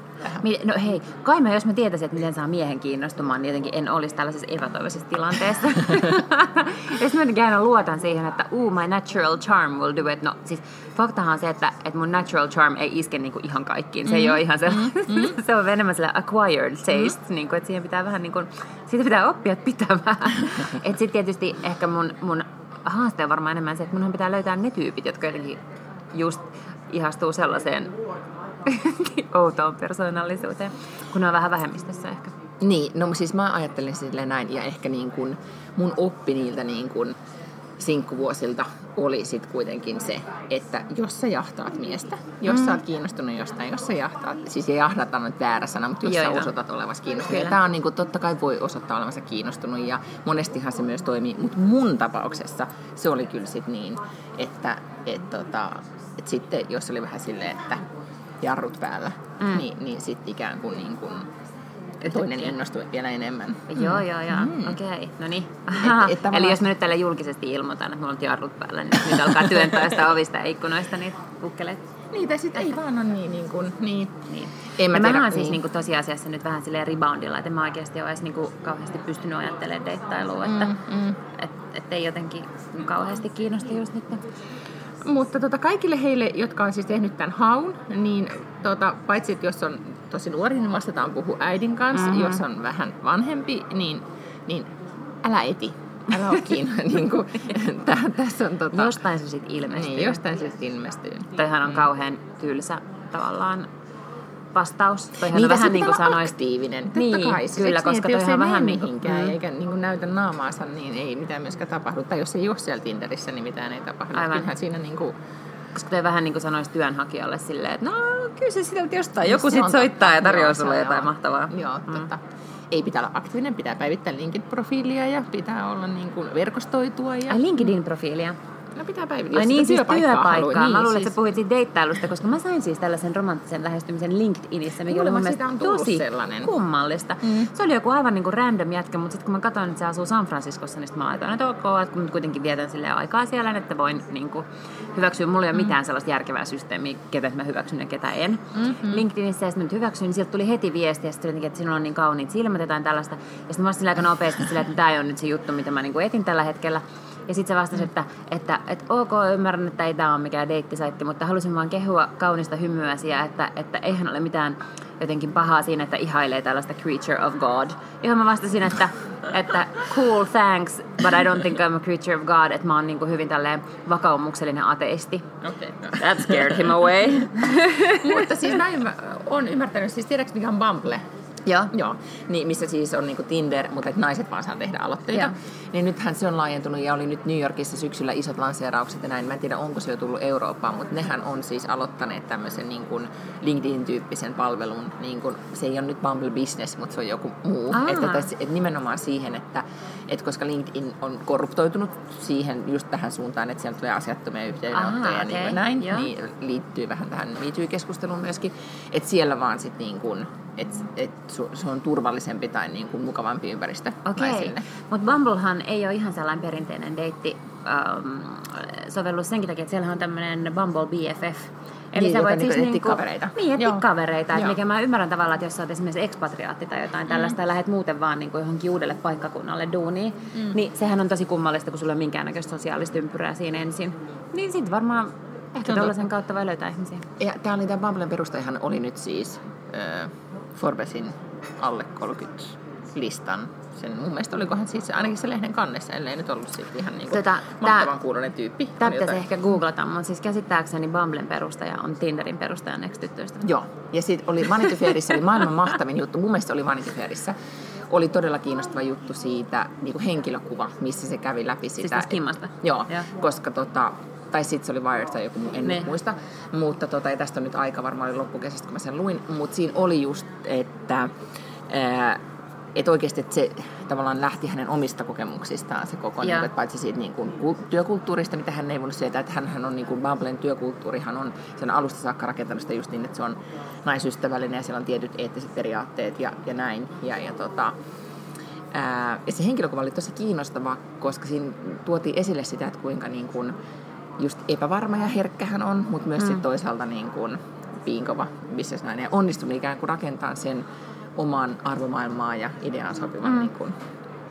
No hei, kai mä jos mä tietäisin, että miten saa miehen kiinnostumaan, niin jotenkin en olisi tällaisessa epätoivoisessa tilanteessa. jos mä jotenkin aina luotan siihen, että uu, my natural charm will do it. No siis faktahan on se, että, että mun natural charm ei iske niinku ihan kaikkiin. Se ei ole ihan se, se on enemmän sillä acquired taste, mm. niinku, että siihen pitää vähän niinku, siitä pitää oppia pitämään. että sitten tietysti ehkä mun, mun haaste on varmaan enemmän se, että munhan pitää löytää ne tyypit, jotka jotenkin just ihastuu sellaiseen outoon persoonallisuuteen, kun on vähän vähemmistössä ehkä. Niin, no siis mä ajattelin silleen näin, ja ehkä niin kuin mun oppi niiltä niin kuin sinkkuvuosilta oli sitten kuitenkin se, että jos sä jahtaat miestä, jos mm. sä oot kiinnostunut jostain, jos sä jahtaat, siis ja jahdata on nyt väärä sana, mutta jos Joo, sä osoitat olevasi kiinnostunut, Kyllä. ja tää on niin kuin, totta kai voi osoittaa olevansa kiinnostunut, ja monestihan se myös toimii, mutta mun tapauksessa se oli kyllä sit niin, että et, tota, et sitten jos oli vähän silleen, että jarrut päällä, mm. niin, niin sitten ikään kuin, niin kuin toinen innostui vielä enemmän. Joo, joo, joo. Mm. Okei, okay. no niin. Tavallaan- Eli jos mä nyt tällä julkisesti ilmoitan, että mulla on jarrut päällä, niin nyt alkaa työntää sitä ovista ja ikkunoista niitä kukkeleita. Niin, tai sitten ei vaan ole niin, niin kuin, niin. Niin. En mä tiedä, mä oon siis niin. niinku tosiasiassa nyt vähän silleen reboundilla, että en mä oikeasti ole edes niinku kauheasti pystynyt ajattelemaan deittailua, että Mm, mm. et, et ei jotenkin kauheasti kiinnosta just nyt. Mutta tota, kaikille heille, jotka on siis tehnyt tämän haun, niin tota, paitsi että jos on tosi nuori, niin vastataan puhu äidin kanssa. Mhm. Mm-hmm. Jos on vähän vanhempi, niin, niin älä eti. Älä ole kiinni. niin kuin, tä- tässä on tota, Jostain se sitten ilmestyy. niin, jostain se sitten ilmestyy. Toihan on kauhean tylsä tavallaan vastaus. Toihan Niin, on vähän niin kuin sanois... aktiivinen. Totta Niin, kai. Siis kyllä, niin, koska jos toihan on vähän vähän niin kuin- mihinkään mm. eikä niin kuin näytä naamaansa, niin ei mitään myöskään tapahdu. Tai jos ei ole siellä Tinderissä, niin mitään ei tapahdu. Aivan. Kyllähän siinä niin kuin, Koska toi vähän niin kuin sanoisi työnhakijalle silleen, että no kyllä se siltä jostain. Joku sitten soittaa totta. ja tarjoaa Joo, sulle jotain on. mahtavaa. Joo, mm. totta. Ei pitää olla aktiivinen, pitää päivittää LinkedIn-profiilia ja pitää olla niin kuin verkostoitua. Ja... Ai LinkedIn-profiilia. No pitää päivittää. Ai niin, siis työpaikkaa työpaikkaa. haluaa. Mä luulen, siis... että sä puhuit siitä deittailusta, koska mä sain siis tällaisen romanttisen lähestymisen LinkedInissä, mikä oli mun mielestä tosi sellainen. kummallista. Mm. Se oli joku aivan niin kuin random jätkä, mutta sitten kun mä katsoin, että se asuu San Franciscossa, niin mä laitoin, että ok, että kun kuitenkin vietän sille aikaa siellä, niin että voin niin kuin, hyväksyä. Mulla ei ole mitään sellaista järkevää systeemiä, ketä mä hyväksyn ja ketä en. Mm-hmm. LinkedInissä, ja sitten mä nyt hyväksyin, niin sieltä tuli heti viesti, ja sitten että sinulla on niin kauniit silmät, jotain tällaista. Ja sitten mä vastasin aika nopeasti sillä, että tämä ei ole nyt se juttu, mitä mä niin kuin etin tällä hetkellä. Ja sitten se vastasi, että, että, että ok, ymmärrän, että ei tämä ole mikään deittisaitti, mutta halusin vaan kehua kaunista hymyäsi ja että, että eihän ole mitään jotenkin pahaa siinä, että ihailee tällaista creature of God. Johon mä vastasin, että, että cool, thanks, but I don't think I'm a creature of God, että mä oon niin kuin hyvin tälleen vakaumuksellinen ateisti. Okay. That scared him away. Mutta siis mä ymmär, on ymmärtänyt, siis tiedätkö mikä on Bumble? Joo. Joo, niin, missä siis on niinku Tinder, mutta et naiset vaan saa tehdä aloitteita. Joo. Niin nythän se on laajentunut ja oli nyt New Yorkissa syksyllä isot lanseeraukset ja näin. Mä en tiedä, onko se jo tullut Eurooppaan, mutta nehän on siis aloittaneet tämmöisen niin kuin LinkedIn-tyyppisen palvelun. Niin kuin, se ei ole nyt Bumble Business, mutta se on joku muu. Että, tässä, että nimenomaan siihen, että, että koska LinkedIn on korruptoitunut siihen just tähän suuntaan, että siellä tulee asiattomia yhteydenottoja ja niin näin, joo. niin liittyy vähän tähän MeToo-keskusteluun myöskin, että siellä vaan sit niin kuin, että et se on turvallisempi tai niin kuin mukavampi ympäristö Okei, naisille. mutta Bumblehan ei ole ihan sellainen perinteinen deitti ähm, sovellus senkin takia, että siellä on tämmöinen Bumble BFF. Niin, joka niinku etsii kavereita. Niin, etsii Joo. kavereita. Et mikä mä ymmärrän tavallaan, että jos sä oot esimerkiksi ekspatriaatti tai jotain tällaista ja lähdet muuten vaan niin kuin johonkin uudelle paikkakunnalle duuniin, mm. niin sehän on tosi kummallista, kun sulla ei ole minkäännäköistä sosiaalista ympyrää siinä ensin. Niin sitten varmaan ehkä on tällaisen kautta voi löytää ihmisiä. Ja tämä oli tämä Bumblen perustajahan oli nyt siis äh, Forbesin alle 30 listan. Sen mun mielestä olikohan siis ainakin se lehden kannessa, ellei nyt ollut sitten ihan niin Tota, mahtavan kuulonen tyyppi. Tämä pitäisi jotain- ehkä googlata, mutta siis käsittääkseni Bumblen perustaja on Tinderin perustaja Next tyttöystävä. Joo, ja sitten oli Vanity Fairissa, oli maailman mahtavin juttu, mun mielestä oli Vanity Fairissa, oli todella kiinnostava juttu siitä niin kuin henkilökuva, missä se kävi läpi sitä. tästä Kimmasta? Joo, Joo. koska tota, tai sitten se oli Wired tai joku, en Ne. nyt muista. Mutta tota, ja tästä on nyt aika varmaan oli loppukesästä, kun mä sen luin. Mutta siinä oli just, että ää, että oikeasti että se tavallaan lähti hänen omista kokemuksistaan se koko, niin että paitsi siitä niin kuin, kul- työkulttuurista, mitä hän ei voinut sietää, että hän on niin kuin Bumblen työkulttuurihan on sen alusta saakka rakentanut sitä just niin, että se on naisystävällinen ja siellä on tietyt eettiset periaatteet ja, ja näin. Ja, ja tota, Ää, ja se henkilökuva oli tosi kiinnostava, koska siinä tuotiin esille sitä, että kuinka niin kuin just epävarma ja herkkä hän on, mutta myös mm. sit toisaalta niin kuin piinkova bisnesnainen ja onnistui ikään kuin rakentamaan sen oman arvomaailmaa ja ideaan sopivan mm. niin kuin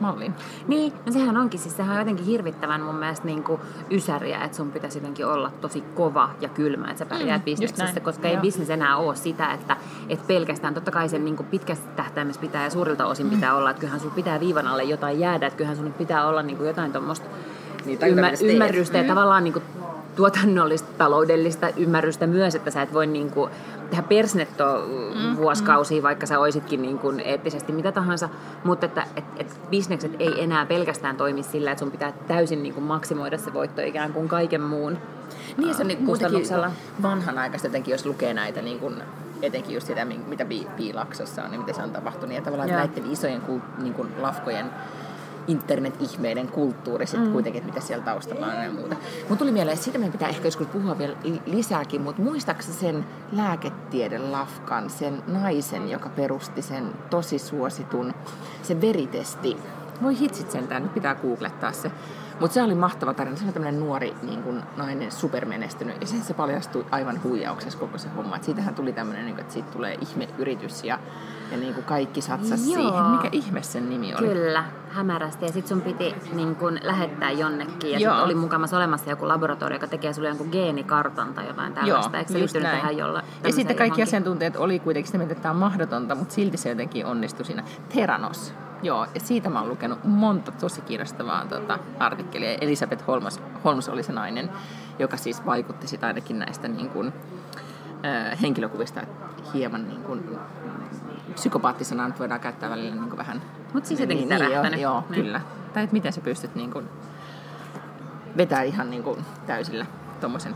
mallin. Niin, no sehän onkin, siis sehän on jotenkin hirvittävän mun mielestä niin kuin ysäriä, että sun pitäisi jotenkin olla tosi kova ja kylmä, että sä pärjäät mm, bisneksessä, koska Joo. ei bisnes enää ole sitä, että, että pelkästään, totta kai sen niin kuin pitkästä tähtäimessä pitää ja suurilta osin pitää mm. olla, että kyllähän sun pitää viivan alle jotain jäädä, että kyllähän sun pitää olla niin kuin jotain tuommoista niin, ymmär, ymmärrystä mm. ja tavallaan niin kuin tuotannollista, taloudellista ymmärrystä myös, että sä et voi niin kuin, tehdä persnettoa mm, vuosikausia, mm. vaikka sä oisitkin niin kuin eettisesti mitä tahansa, mutta että et, et bisnekset ei enää pelkästään toimi sillä, että sun pitää täysin niin kuin maksimoida se voitto ikään kuin kaiken muun niin, se niin kustannuksella. vanhanaikaista jotenkin, jos lukee näitä niin kuin etenkin just sitä, mitä Piilaksossa on, niin mitä se on tapahtunut. Ja tavallaan Joo. näiden isojen niin kuin, lafkojen internet-ihmeiden kulttuuri sitten mm. kuitenkin, että mitä siellä taustalla on ja muuta. Mutta tuli mieleen, että siitä meidän pitää ehkä joskus puhua vielä lisääkin, mutta muistaakseni sen lääketiedelafkan, sen naisen, joka perusti sen tosi suositun, se veritesti. Voi hitsit sentään, nyt pitää googlettaa se. Mutta se oli mahtava tarina. Se oli tämmöinen nuori niin kun, nainen, supermenestynyt. Ja se paljastui aivan huijauksessa koko se homma. Et siitähän tuli tämmöinen, niin että siitä tulee ihmeyritys ja, ja niin kuin kaikki satsasi Joo. siihen. Mikä ihme sen nimi oli? Kyllä, hämärästi. Ja sitten sun piti niin kun, lähettää jonnekin. Ja sitten oli mukamassa olemassa joku laboratorio, joka tekee sulle jonkun geenikartan tai jotain tällaista. Joo, Eikö se liittynyt näin. tähän jolla? Ja sitten kaikki johonkin? asiantuntijat oli kuitenkin sitä että tämä on mahdotonta, mutta silti se jotenkin onnistui siinä. Theranos Joo, ja siitä mä oon lukenut monta tosi kiinnostavaa tota, artikkelia. Elisabeth Holmes, Holmes oli se nainen, joka siis vaikutti sitä ainakin näistä niin kuin, äh, henkilökuvista hieman niin kuin, psykopaattisena nyt voidaan käyttää välillä niin kuin vähän... Mutta siis jotenkin niin, joo, joo niin. kyllä. Tai että miten sä pystyt niin kuin, vetää ihan niin kuin, täysillä tuommoisen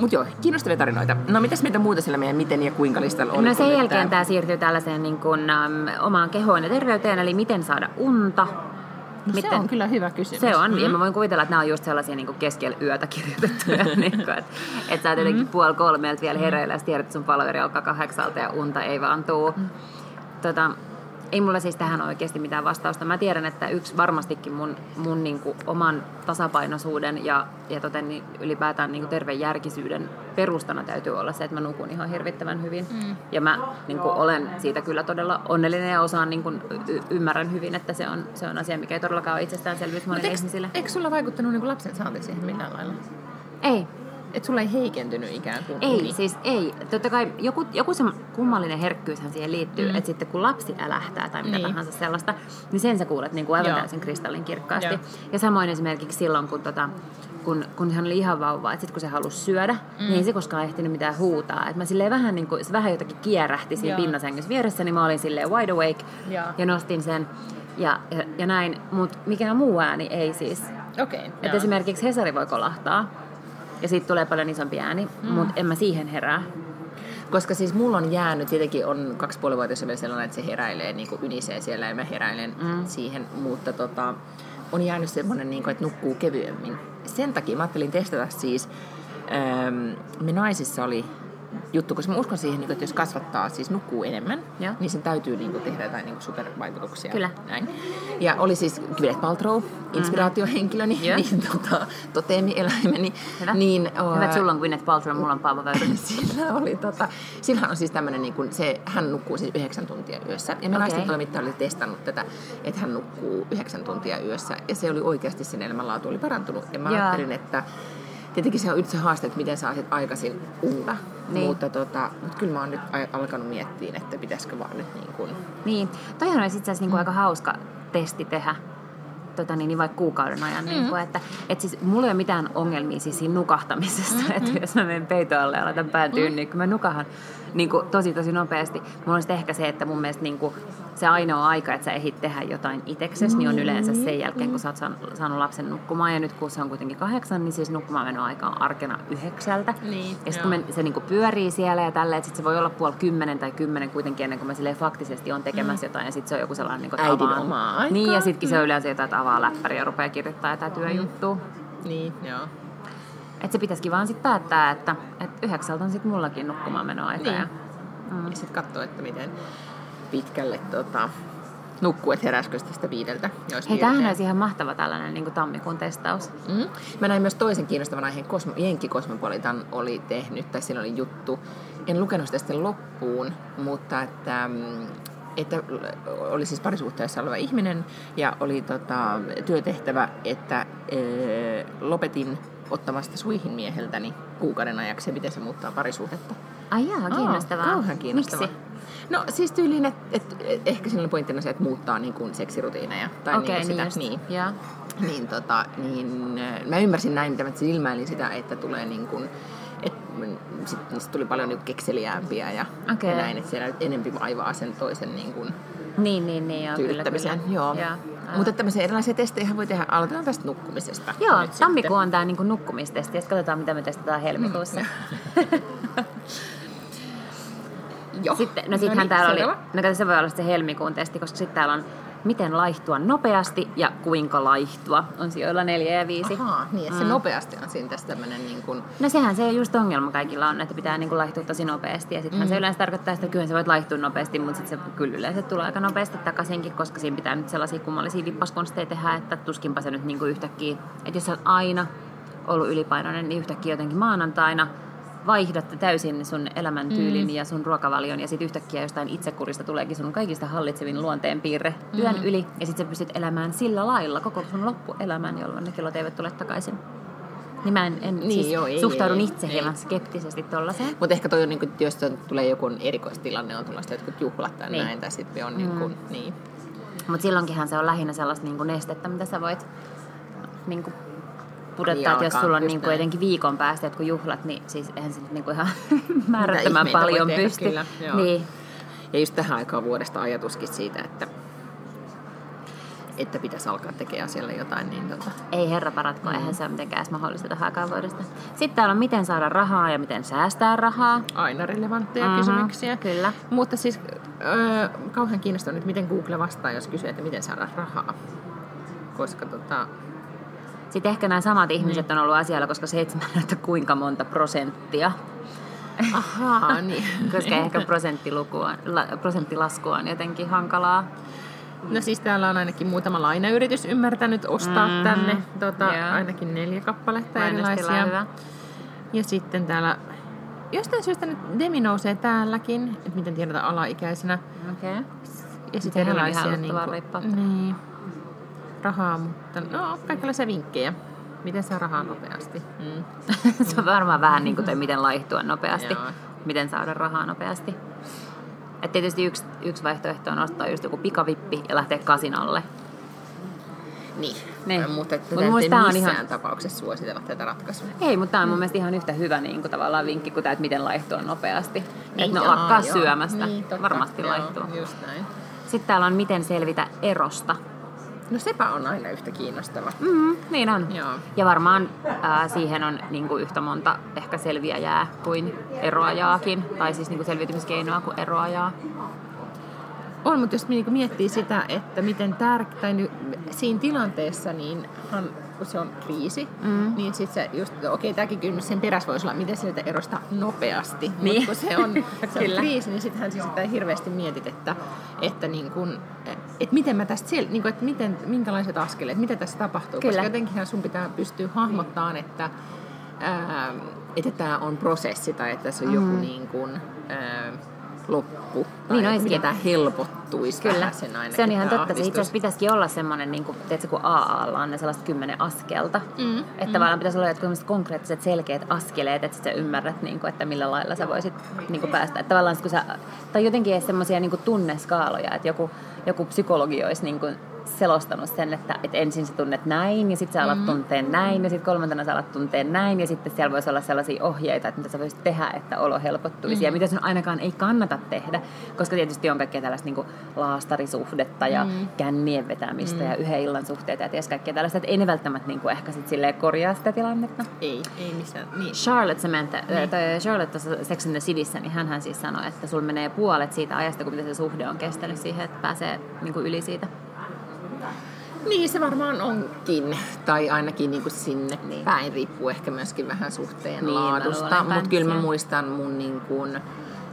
mutta joo, kiinnostavia tarinoita. No mitäs mitä muuta sillä meidän miten ja kuinka listalla oli? No sen jälkeen tämä siirtyy tällaiseen niin kuin, um, omaan kehoon ja terveyteen, eli miten saada unta. No miten, se on kyllä hyvä kysymys. Se on, mm-hmm. ja mä voin kuvitella, että nämä on just sellaisia niin kuin keskellä yötä kirjoitettuja. niin kuin, että, että sä oot jotenkin mm-hmm. puoli kolmelta vielä hereillä ja tiedät, että sun paloveri alkaa kahdeksalta ja unta ei vaan tuu. Mm-hmm. Tota, ei mulla siis tähän oikeasti mitään vastausta. Mä tiedän, että yksi varmastikin mun, mun niin kuin oman tasapainoisuuden ja, ja toten, niin ylipäätään niin kuin terveen järkisyyden perustana täytyy olla se, että mä nukun ihan hirvittävän hyvin. Mm. Ja mä niin kuin, olen siitä kyllä todella onnellinen ja osaan niin kuin, y- ymmärrän hyvin, että se on, se on asia, mikä ei todellakaan ole itsestäänselvyys monille ihmisille. Eikö sulla vaikuttanut niin kuin lapsen saanti siihen millään lailla? Ei. Että sulla ei heikentynyt ikään kuin Ei, uni. siis ei. Totta kai joku, joku se kummallinen herkkyyshän siihen liittyy, mm. että sitten kun lapsi älähtää tai mitä niin. tahansa sellaista, niin sen sä kuulet niin kuin aivan Joo. täysin kristallin kirkkaasti. Joo. Ja samoin esimerkiksi silloin, kun tota, kun, kun hän oli ihan vauva, että sitten kun se halusi syödä, mm. niin ei se koskaan ehtinyt mitään huutaa. Et mä silleen vähän niin kuin, se vähän jotakin kierähti siinä pinnasängyssä vieressä, niin mä olin silleen wide awake ja, ja nostin sen ja, ja, ja näin. Mutta mikään muu ääni ei siis. Okay, että esimerkiksi Hesari voi kolahtaa, ja siitä tulee paljon isompi ääni, mm. mutta en mä siihen herää. Koska siis mulla on jäänyt, tietenkin on kaksi puoli vuotta vielä sellainen, että se heräilee, niin kuin ynisee siellä ja mä heräilen mm. siihen, mutta tota, on jäänyt semmoinen, niin kuin, että nukkuu kevyemmin. Sen takia mä ajattelin testata siis, ähm, me naisissa oli juttu, koska mä uskon siihen, niin että jos kasvattaa, siis nukkuu enemmän, ja. niin sen täytyy niin kuin, tehdä jotain niin kuin supervaikutuksia. Kyllä. Näin. Ja oli siis Gwyneth Paltrow, inspiraatiohenkilöni, mm-hmm. niin tota, toteemieläimeni. Hyvä. Niin, uh, Hyvä, että sulla on Gwyneth Paltrow, mulla on Paavo Väyrynen. sillä oli, tota, sillä on siis tämmöinen, niin kuin, se, hän nukkuu siis yhdeksän tuntia yössä. Ja me okay. toimittaja oli testannut tätä, että hän nukkuu yhdeksän tuntia yössä. Ja se oli oikeasti sen elämänlaatu oli parantunut. Ja mä ja. ajattelin, että tietenkin se on yksi haaste, että miten saisit aikaisin unta. Niin. Mutta, tota, mutta kyllä mä oon nyt alkanut miettiä, että pitäisikö vaan nyt niin kuin... Niin, toihan olisi itse asiassa niin kuin mm. aika hauska testi tehdä tota niin, niin vaikka kuukauden ajan. Mm. Niin kuin, että, et siis, mulla ei ole mitään ongelmia siis siinä nukahtamisessa. Mm-hmm. Että jos mä menen peitoalle ja laitan pään tyyni, mm. niin kun mä nukahan niin kuin, tosi tosi nopeasti. Mulla on sitten ehkä se, että mun mielestä niin kuin, se ainoa aika, että sä ehdit tehdä jotain itekses, niin on yleensä sen jälkeen, kun sä oot saanut lapsen nukkumaan. Ja nyt kun se on kuitenkin kahdeksan, niin siis nukkumaan meno aika on arkena yhdeksältä. Niin, ja sitten kun se niinku pyörii siellä ja tälleen, että sit se voi olla puoli kymmenen tai kymmenen kuitenkin ennen kuin mä silleen faktisesti on tekemässä mm. jotain. Ja sitten se on joku sellainen niinku Äidin avaan. omaa aikaa. Niin, ja sittenkin mm. se on yleensä jotain, että avaa läppäriä ja rupeaa kirjoittaa jotain työjuttua. Mm. Niin, joo. Että se pitäisikin vaan sitten päättää, että, että yhdeksältä on sitten mullakin nukkumaan menoaika. Niin. Ja, mm. ja sitten katsoa, että miten pitkälle tota, nukkuu, että heräskö tästä viideltä. Hei, tämähän olisi ihan mahtava tällainen niin tammikuun testaus. Mm. Mä näin myös toisen kiinnostavan aiheen, Cosmo, Jenkki Cosmopolitan oli tehnyt, tai siinä oli juttu. En lukenut sitä sitten loppuun, mutta että, mm, että oli siis parisuhteessa oleva ihminen ja oli tota, työtehtävä, että ee, lopetin ottamasta suihin mieheltäni kuukauden ajaksi ja miten se muuttaa parisuhdetta. Ai jaa, kiinnostavaa. Aa, kauhean kiinnostavaa. Miksi? No siis tyyliin, että et, et, ehkä siinä on pointtina se, että muuttaa niin kuin seksirutiineja. Tai Okei, niin, kuin niin sitä, niin. Joo. Niin, tota, niin äh, mä ymmärsin näin, mitä mä silmäilin sitä, että tulee niin kuin, että sit niistä tuli paljon niin kekseliäämpiä ja, Okei. ja näin, että siellä enempi vaivaa sen toisen niin kuin Niin, niin, niin, joo, kyllä, kyllä. Joo. Joo. Mutta tämmöisiä erilaisia testejä voi tehdä. Aloitetaan tästä nukkumisesta. Joo, nyt tammikuu on tämä niinku nukkumistesti, ja sitten katsotaan, mitä me testataan helmikuussa. sitten. Joo. Sitten, no sittenhän niin, täällä oli, no kato, se voi olla se helmikuun testi, koska sitten täällä on miten laihtua nopeasti ja kuinka laihtua on sijoilla neljä ja viisi. Ahaa, niin, että se nopeasti on siinä tässä tämmöinen niin kuin, No sehän se just ongelma kaikilla on, että pitää niinku laihtua tosi nopeasti. Ja sittenhän mm. se yleensä tarkoittaa sitä, että kyllä sä voit laihtua nopeasti, mutta sitten se kyllä yleensä tulee aika nopeasti takaisinkin, koska siinä pitää nyt sellaisia kummallisia lippaskonsteja tehdä, että tuskinpa se nyt niinku yhtäkkiä, että jos sä oot aina ollut ylipainoinen, niin yhtäkkiä jotenkin maanantaina vaihdat täysin sun elämäntyylin mm. ja sun ruokavalion ja sitten yhtäkkiä jostain itsekurista tuleekin sun kaikista hallitsevin luonteenpiirre työn yli ja sitten sä pystyt elämään sillä lailla koko sun loppuelämän, jolloin ne kellot eivät tule takaisin. Niin mä en, en Niin, siis joo, ei, suhtaudun ei, itse ei. hieman skeptisesti tollaiseen. Mutta ehkä toi on, niin kuin, jos tulee joku erikoistilanne, on tuollaista jotkut juhlat tai Niin. näin, tai sitten on niin kuin, niin. Mutta silloinkinhan se on lähinnä sellaista niinku nestettä, mitä sä voit niinku pudottaa, Niin että jos sulla on just niinku näin. jotenkin viikon päästä jotkut juhlat, niin siis eihän se nyt niinku ihan määrättömän paljon tehdä, pysty. kyllä, joo. niin. Ja just tähän aikaan vuodesta ajatuskin siitä, että, että pitäisi alkaa tekemään asialle jotain, niin tota, Ei herra paratko, eihän se ole mitenkään edes mahdollista tähän aikaan vuodesta. Sitten täällä on miten saada rahaa ja miten säästää rahaa. aina relevantteja Mhm, kysymyksiä. Kyllä. Mutta siis öö, kauhean kiinnostunut, miten Google vastaa, jos kysyy, että miten saada rahaa. Koska tota, Sitten ehkä nämä samat ihmiset on ollut asialla, koska seitsemän että kuinka monta prosenttia. ahaa, niin. Koska ehkä prosenttiluku on, la, prosenttilasku on jotenkin hankalaa. No siis täällä on ainakin muutama lainayritys ymmärtänyt ostaa Mhm, tänne tota, joo. ainakin neljä kappaletta Mainostila erilaisia. hyvä. Ja sitten täällä, jostain syystä nyt Demi nousee täälläkin, että miten tiedetään alaikäisenä. Okei. Okay. Ja sitten erilaisia ihan niin kuin, niin, rahaa, mutta no kaikenlaisia vinkkejä. Miten saa rahaa nopeasti? Mm. se on varmaan vähän niin kuin toi, miten laihtua nopeasti. Joo. Miten saada rahaa nopeasti. Et tietysti yksi, yksi vaihtoehto on ostaa just joku pikavippi ja lähteä kasinalle. Niin, Niin. mutta että Mut ei on missään ihan- tapauksessa suositella tätä ratkaisua. Ei, mutta tämä on mun mielestä ihan yhtä hyvä niin kuin tavallaan vinkki kuin tämä, että miten laihtua nopeasti. Niin, että no lakkaa syömästä. Niin, totta. Varmasti Joo, laihtuu. Just näin. Sitten täällä on miten selvitä erosta. No sepä on aina yhtä kiinnostava. Mm, niin on. Joo. Ja varmaan ää, siihen on niin kuin yhtä monta ehkä selviäjää kuin eroajaakin. Tai siis niin kuin selviytymiskeinoa kuin eroajaa. On, mutta jos niinku miettii sitä, että miten tärkeää, ny- siinä tilanteessa, niin kun se on kriisi, Mm. niin sitten se just, okei, okay, tämäkin kynnys sen perässä voisi olla, miten sieltä erosta nopeasti. Niin. Mutta kun se on, se on kriisi, niin sittenhän se sitä hirveästi mietit, että, että, niin kun, että miten mä tästä sel- niin kun, että miten, minkälaiset askeleet, mitä tässä tapahtuu. Kyllä. Koska jotenkinhan sun pitää pystyä hahmottamaan, että, ää, että tämä on prosessi tai että tässä on joku niin kuin, ää, loppu. Tai Niin että olisikin. miten tämä helpottuisi Kyllä, sen ainakin, se on ihan totta. Se itse asiassa pitäisikin olla semmoinen, niin kuin, tiedätkö, kun AAlla on ne sellaiset kymmenen askelta. Mm, Että tavallaan pitäisi olla jotkut konkreettiset selkeät askeleet, että sä ymmärrät, niin kuin, että millä lailla sä voisit niin kuin päästä. Että tavallaan kun sä, tai jotenkin edes semmoisia niin tunneskaaloja, että joku, joku psykologi olisi niin kuin selostanut sen, että, että ensin sä tunnet näin ja sitten sä alat Mm. tunteen näin ja sitten kolmantena sä alat tunteen näin ja sitten siellä voisi olla sellaisia ohjeita, että mitä sä voisit tehdä, että olo helpottuisi Mm. ja mitä sun ainakaan ei kannata tehdä, koska tietysti on kaikkea tällaista niin kuin laastarisuhdetta ja Mm. kännien vetämistä ja yhden illan suhteita ja ties kaikkea tällaista, että ei ne välttämättä niin kuin ehkä sit silleen korjaa sitä tilannetta. Ei, ei missään. Niin. Charlotte Samantha, Niin. tai Charlotte tuossa Sex in the Cityssä, niin hän siis sanoi, että sul menee puolet siitä ajasta, kun mitä se suhde on kestänyt siihen, että pääsee niin kuin yli siitä. Niin se varmaan onkin. Tai ainakin niin kuin sinne Niin. päin. Riippuu ehkä myöskin vähän suhteen Niin, laadusta. Mutta kyllä mä muistan mun niin kuin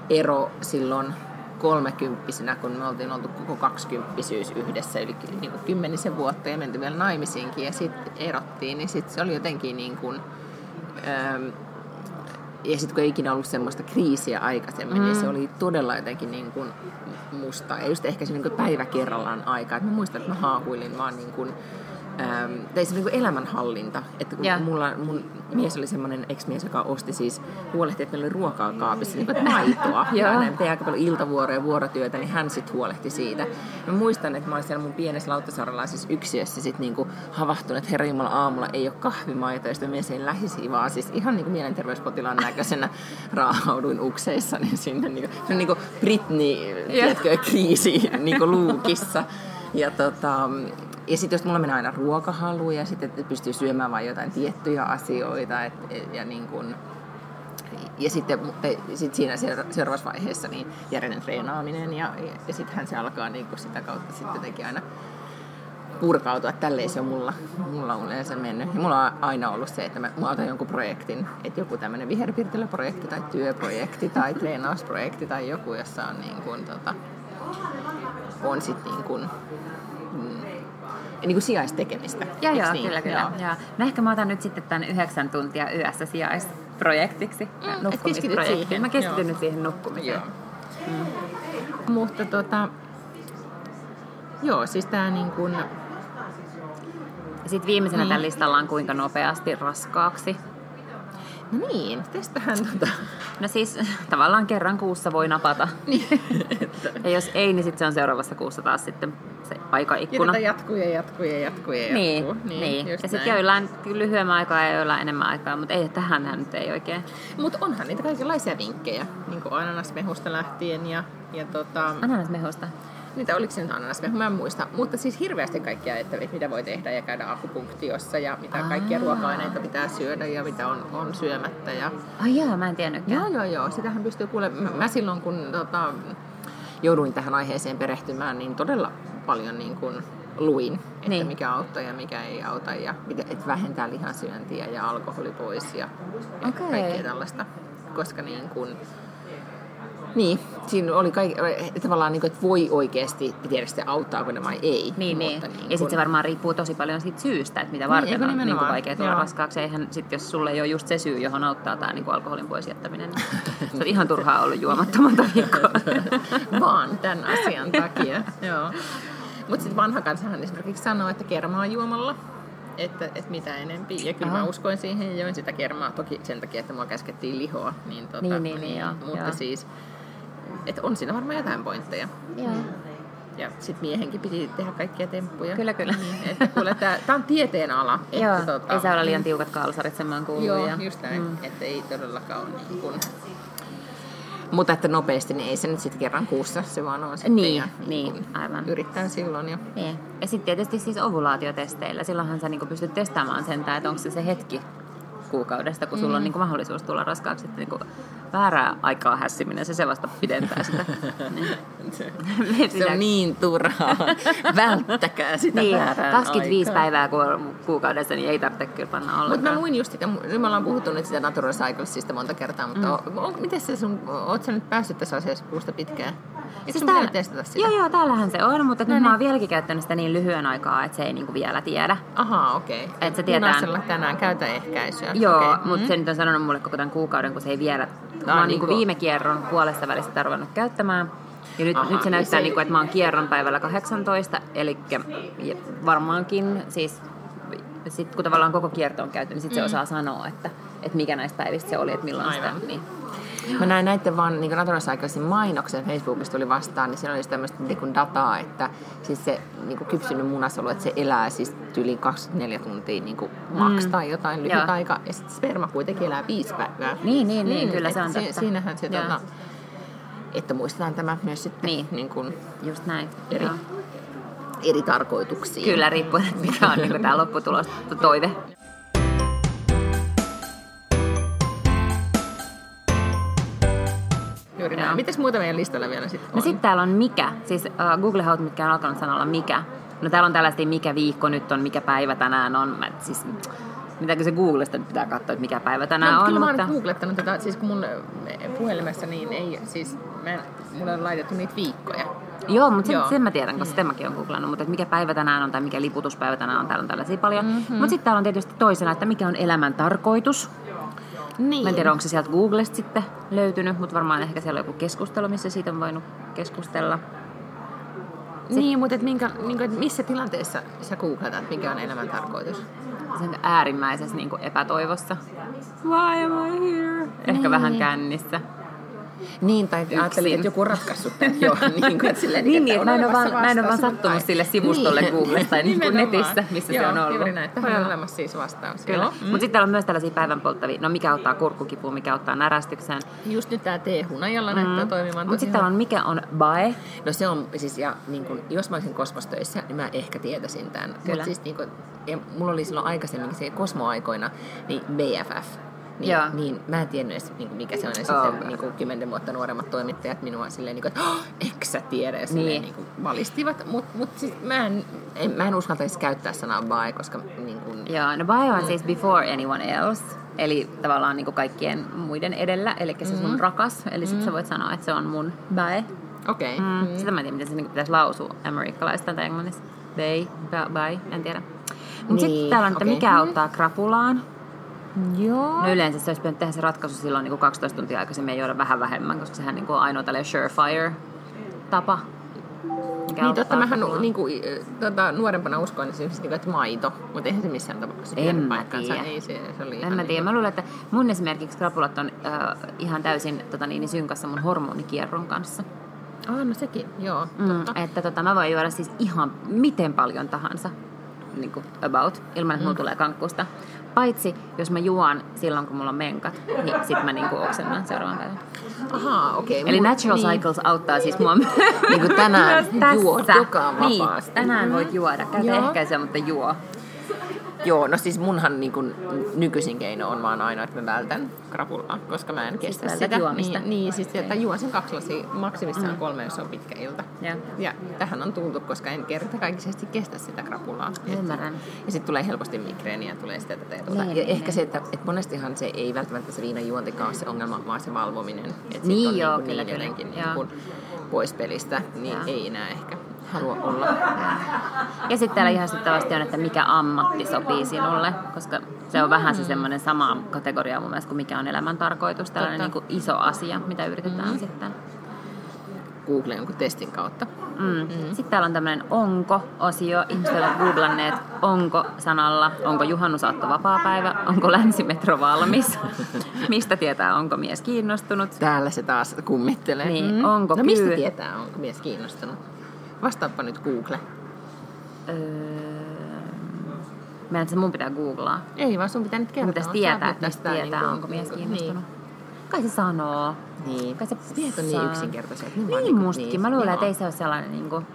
ero silloin kolmekymppisenä, kun me oltiin oltu koko kaksikymppisyys yhdessä yli niin kuin kymmenisen vuotta ja menty vielä naimisiinkin ja sitten erottiin, niin sitten se oli jotenkin niin kuin, ähm, ja sitten kun ei ikinä ollut semmoista kriisiä aikaisemmin, mm. niin se oli todella jotenkin niin kuin musta. Ja just ehkä se niin kuin päivä kerrallaan aika. Et mä muistan, että mä haahuilin vaan niin kuin, ähm, tai se niin kuin elämänhallinta. Että kun Joo. mulla, mun mies oli semmoinen ex-mies, joka osti siis, huolehti, että meillä oli ruokaa kaapissa, niin kuin, maitoa. Ja näin, tein aika paljon iltavuoroja ja vuorotyötä, niin hän sitten huolehti siitä. Mä muistan, että mä olin siellä mun pienessä lauttasaaralaisessa yksiössä sit niinku havahtunut, että herra Jumala aamulla ei ole kahvimaitoa, ja sitten mä sen lähisi vaan siis ihan niinku mielenterveyspotilaan näköisenä raahauduin ukseissa, niin sinne niinku, se on niinku Britney, tiedätkö, kriisi niinku luukissa. Ja tota, ja sitten jos mulla menee aina ruokahalu ja sitten pystyy syömään vain jotain tiettyjä asioita et, ja niin kun, ja sitten mutta sit siinä seura- seuraavassa vaiheessa niin järjellinen treenaaminen ja, ja, sittenhän se alkaa niin kuin sitä kautta sitten jotenkin aina purkautua. Tälleen se on mulla, mulla on yleensä mennyt. Ja mulla on aina ollut se, että mä, mä otan jonkun projektin, että joku tämmöinen viherpiirtelyprojekti tai työprojekti tai treenausprojekti tai joku, jossa on niin kuin, tota, on sit niin niin kuin sijaistekemistä. Joo, Eiks joo, niin? kyllä, kyllä. Joo. Joo. No ehkä mä otan nyt sitten tämän yhdeksän tuntia yössä sijaisprojektiksi, Mm, nukkumisprojektiin. Mä keskityn joo. nyt siihen nukkumiseen. Joo. Mm. Mutta tota, joo, siis tää niin kuin, Sitten viimeisenä Niin. tällä listalla on kuinka nopeasti raskaaksi. No niin, tästähän tota, No siis tavallaan kerran kuussa voi napata. niin, Ja jos ei, niin sitten se on seuraavassa kuussa taas sitten se ja aikaikkuna. tätä jatkuu ja jatkuu ja jatkuu ja Niin, jatkuu. niin. just Ja sitten joillain lyhyemmän aikaa ja joillain enemmän aikaa, mutta ei, tähän nyt ei oikein. Mutta onhan niitä kaikenlaisia vinkkejä, niin kuin ananasmehusta lähtien ja, ja tota, Ananasmehusta. Niitä oliko se nyt ananasmehu, mä en muista. Mutta siis hirveästi kaikkia, että mitä voi tehdä ja käydä akupunktiossa ja mitä Aa. kaikkia ruoka-aineita pitää syödä ja mitä on, on syömättä. Ja, Ai joo, mä en tiennytkään. Joo, joo, joo. Sitähän pystyy kuule. Mä, mä silloin, kun tota, jouduin tähän aiheeseen perehtymään, niin todella paljon niin kun luin, että Niin. mikä auttaa ja mikä ei auta ja mitä, että vähentää lihansyöntiä ja alkoholi pois ja, ja Okei. kaikkea tällaista. Koska niin kun, niin, siinä oli kaik, tavallaan, niin kuin, että voi oikeasti tiedä sitten auttaako ne vai ei. Niin, niin. mutta Ja kun- sitten se varmaan riippuu tosi paljon siitä syystä, että mitä Niin, varten eikö on niin kuin vaikea tulla Joo. raskaaksi. Eihän sit, jos sulle ei ole just se syy, johon auttaa tämä niin alkoholin pois jättäminen, niin se on ihan turhaa ollut juomatta monta viikkoa. vaan tämän asian takia. Joo. Mutta sitten vanha kansahan esimerkiksi sanoo, että kermaa juomalla, että, että mitä enempi. Ja kyllä mä Aha. uskoin siihen ja join sitä kermaa, toki sen takia, että mua käskettiin lihoa. Niin, tota, Niin, niin, niin, joo, Mutta joo. siis, että on siinä varmaan jotain pointteja. Joo. Ja sitten miehenkin piti tehdä kaikkia temppuja. Kyllä, kyllä. Niin, että kuule, tää, tää on tieteen ala. Joo, että, tota, ei saa olla liian tiukat kalsarit, sen mä oon kuullut. Joo, ja, just näin. Mm. Että ei todellakaan ole niin kuin... Mutta että nopeasti, niin ei se nyt sitten kerran kuussa, se vaan on sitten. Niin, ja niin, kun aivan. Yrittää silloin jo. Niin. Ja sitten tietysti siis ovulaatiotesteillä. Silloinhan sä niinku pystyt testaamaan sen, että onko se se hetki kuukaudesta, kun sulla on niinku mahdollisuus tulla raskaaksi. Että niinku väärää aikaa hässiminen, se se vasta pidentää sitä. niin. Se, on niin turhaa. Välttäkää sitä Niin, väärää 25 aikaa. päivää ku- kuukaudessa, niin ei tarvitse kyllä panna Mutta ollenkaan. mä luin just sitä, nyt me ollaan puhuttu nyt sitä Natural Cyclesista monta kertaa, mutta mm. on, miten se sun, oot sä nyt päässyt tässä asiassa puusta pitkään? Eikö Siis täällä- testata sitä? Joo, joo, täällähän se on, mutta No nyt mä oon niin. vieläkin käyttänyt sitä niin lyhyen aikaa, että se ei niinku vielä tiedä. Ahaa, okei. Okay. Et se tietää- Punaisella tänään käytä ehkäisyä. Joo, okay. mutta Mm. se nyt on sanonut mulle koko tämän kuukauden, kun se ei vielä... Aa, mä oon niinku- niinku viime kierron puolesta välistä sitä ruvennut käyttämään. Ja nyt, Aha, nyt se niin näyttää, se- niinku, että mä oon kierron päivällä 18, eli varmaankin siis sit kun tavallaan koko kierto on käyty, niin sit se Mm. osaa sanoa, että, että mikä näistä päivistä se oli, että milloin Aivan. sitä... Niin. Mä näin näiden vaan niin Natural Cyclesin mainoksen Facebookista tuli vastaan, niin siinä oli tämmöistä niin dataa, että siis se niin kuin kypsynyt munasolu, että se elää siis yli 24 tuntia niin kuin max tai jotain lyhyt Joo. aika, ja sitten sperma kuitenkin elää viisi päivää. Niin, niin, niin, kyllä et se on si- totta. Siinähän se, tota, että muistetaan tämä myös sitten Niin. niin kuin Just näin. eri, Joo. eri tarkoituksiin. Kyllä, riippuen, että mikä on niin tämä lopputulos, toive. Juuri näin. Mitäs muuta meidän listalla vielä sitten on? No sitten täällä on mikä, siis uh, Google-haut, mitkä on alkanut sanalla mikä. No täällä on tällaista mikä viikko nyt on, mikä päivä tänään on. Mä, siis, Mitäkö se Googlesta nyt pitää katsoa, että mikä päivä tänään no, on. Kyllä mä mutta... oon googlettanut tätä, siis kun mun eh, puhelimessa niin ei, siis mä, mulle on laitettu niitä viikkoja. Joo, mutta sen, Joo. sen mä tiedän, koska sitä mäkin olen googlannut, mutta mikä päivä tänään on tai mikä liputuspäivä tänään on, täällä on tällaisia paljon. Mm-hmm. Mutta sitten täällä on tietysti toisena, että mikä on elämän tarkoitus. Niin. Mä en tiedä, onko se sieltä Googlesta sitten löytynyt, mutta varmaan ehkä siellä on joku keskustelu, missä siitä on voinut keskustella. Niin, mutta et minkä, et missä tilanteessa sä googletat, mikä on elämän tarkoitus? Sen äärimmäisessä niin epätoivossa. Why am I here? Ehkä Niin. vähän kännissä. Niin, tai ajattelin, että joku on ratkaissut tämän jo. niin, kuin, että silleen, Niin, niin, että en on vaan, mä en ole vaan sattunut sille sivustolle Niin. Googlesta tai niin kuin netissä, missä Joo, se on ollut. Juuri näin, tähän on Joo. olemassa siis vastaus. Kyllä. Joo. Mm. Mutta sitten täällä on myös tällaisia päivän polttavia, no mikä auttaa kurkkukipuun, mikä auttaa närästykseen. Just nyt tämä T-hunajalla näyttää toimimaan Mutta sitten täällä on mikä on bae. No se on siis, ja niin kun, jos mä olisin kosmostöissä, niin mä ehkä tietäisin tämän. Mutta siis niin ja mulla oli silloin aikaisemmin se kosmoaikoina, niin BFF. Niin, Joo. niin mä en tiennyt edes, niin kuin mikä se on. Ja sitten niin kuin, kymmenen vuotta nuoremmat toimittajat minua silleen, niin kuin, että oh, eikö sä tiedä? Ja silleen, Niin. niin. kuin, valistivat. Mutta mut siis mä en, en, mä en uskaltaisi käyttää sanaa bye, koska niin kuin, Joo, no bae on siis before anyone else. Eli tavallaan niin kuin kaikkien muiden edellä, eli se sun rakas. Eli sitten sä voit sanoa, että se on mun bae. okei. Mm. Okay. Mm. Sitä mä en tiedä, miten se niin pitäisi lausua amerikkalaista tai englannissa. They, bye, en tiedä. Mutta Niin, sitten täällä on, että okei. mikä auttaa krapulaan. Joo. No yleensä se olisi pitänyt tehdä se ratkaisu silloin niin kuin 12 tuntia aikaisemmin ja juoda vähän vähemmän, koska sehän niin kuin on ainoa tällainen surefire-tapa. mikä Niin totta, mähän niin kuin, tota, nuorempana uskoin esimerkiksi, niin kuin, että maito, mutta eihän se missään tapauksessa En mä paikkaansa. tiedä. Ei, se, se oli En mä niin tiedä. Mä luulen, että mun esimerkiksi krapulat on äh, ihan täysin tota, niin, synkassa mun hormonikierron kanssa. Ah, no sekin, joo, Mm, totta. että tota, mä voin juoda siis ihan miten paljon tahansa niin kuin about, ilman että mulla tulee kankkusta. Paitsi jos mä juon silloin, kun mulla on menkat, niin sit mä niinku oksennan seuraavan päivän. Ahaa, okei. Eli Mut- Natural niin. Cycles auttaa siis mua Niin kuin tänään juot tässä. joka Niin, vapaasti. tänään voit juoda. Käytä ehkäisyä, mutta juo. Joo, no siis munhan niin kuin, nykyisin keino on vaan aina, että mä vältän krapulaa, koska mä en kestä vältät sitä. juomista. Niin, niin siis että juon sen kaksi lasia, maksimissaan kolme, jos on pitkä ilta. Joo. Ja tähän on tultu, koska en kertakaikkisesti kestä sitä krapulaa. Et- Ymmärrän. Ja sitten tulee helposti migreeniä, tulee sitä tätä ja tuota. Niin, ja niin, ehkä niin. se, että, että monestihan se ei välttämättä se viinan juontikaan ole se ongelma, vaan se valvominen. Että Niin on joo, niin, kyllä, niin kyllä. jotenkin niin kuin pois pelistä, niin Joo. ei enää ehkä halua olla. Ja sitten täällä ihastuttavasti on, että mikä ammatti sopii sinulle, koska se on vähän se semmoinen sama kategoria mun mielestä kuin mikä on elämän tarkoitus. Tällainen niin kuin iso asia, mitä yritetään mm. sitten. Google jonkun testin kautta. Mm. Mm. Sitten täällä on tämmöinen onko-osio. Ihmiset ovat googlanneet onko-sanalla. Onko juhannusaatto vapaa-päivä? Onko länsimetro valmis? Mistä tietää, onko mies kiinnostunut? Täällä se taas kummittelee. Niin, onko no mistä kyy- tietää, onko mies kiinnostunut? Vastaappa nyt Google. Öö... Mä en, mun pitää googlaa. Ei, vaan sun pitää nyt kertoa. Pitäisi tietää, että mistä tietää, niinku- onko mies niinku- kiinnostunut. Kai se sanoo. Niin. niin. Kai se Tiet on niin yksinkertaisia. vaan Niin niinku- mustakin. Mä luulen, joo. että ei se ole sellainen niin kuin...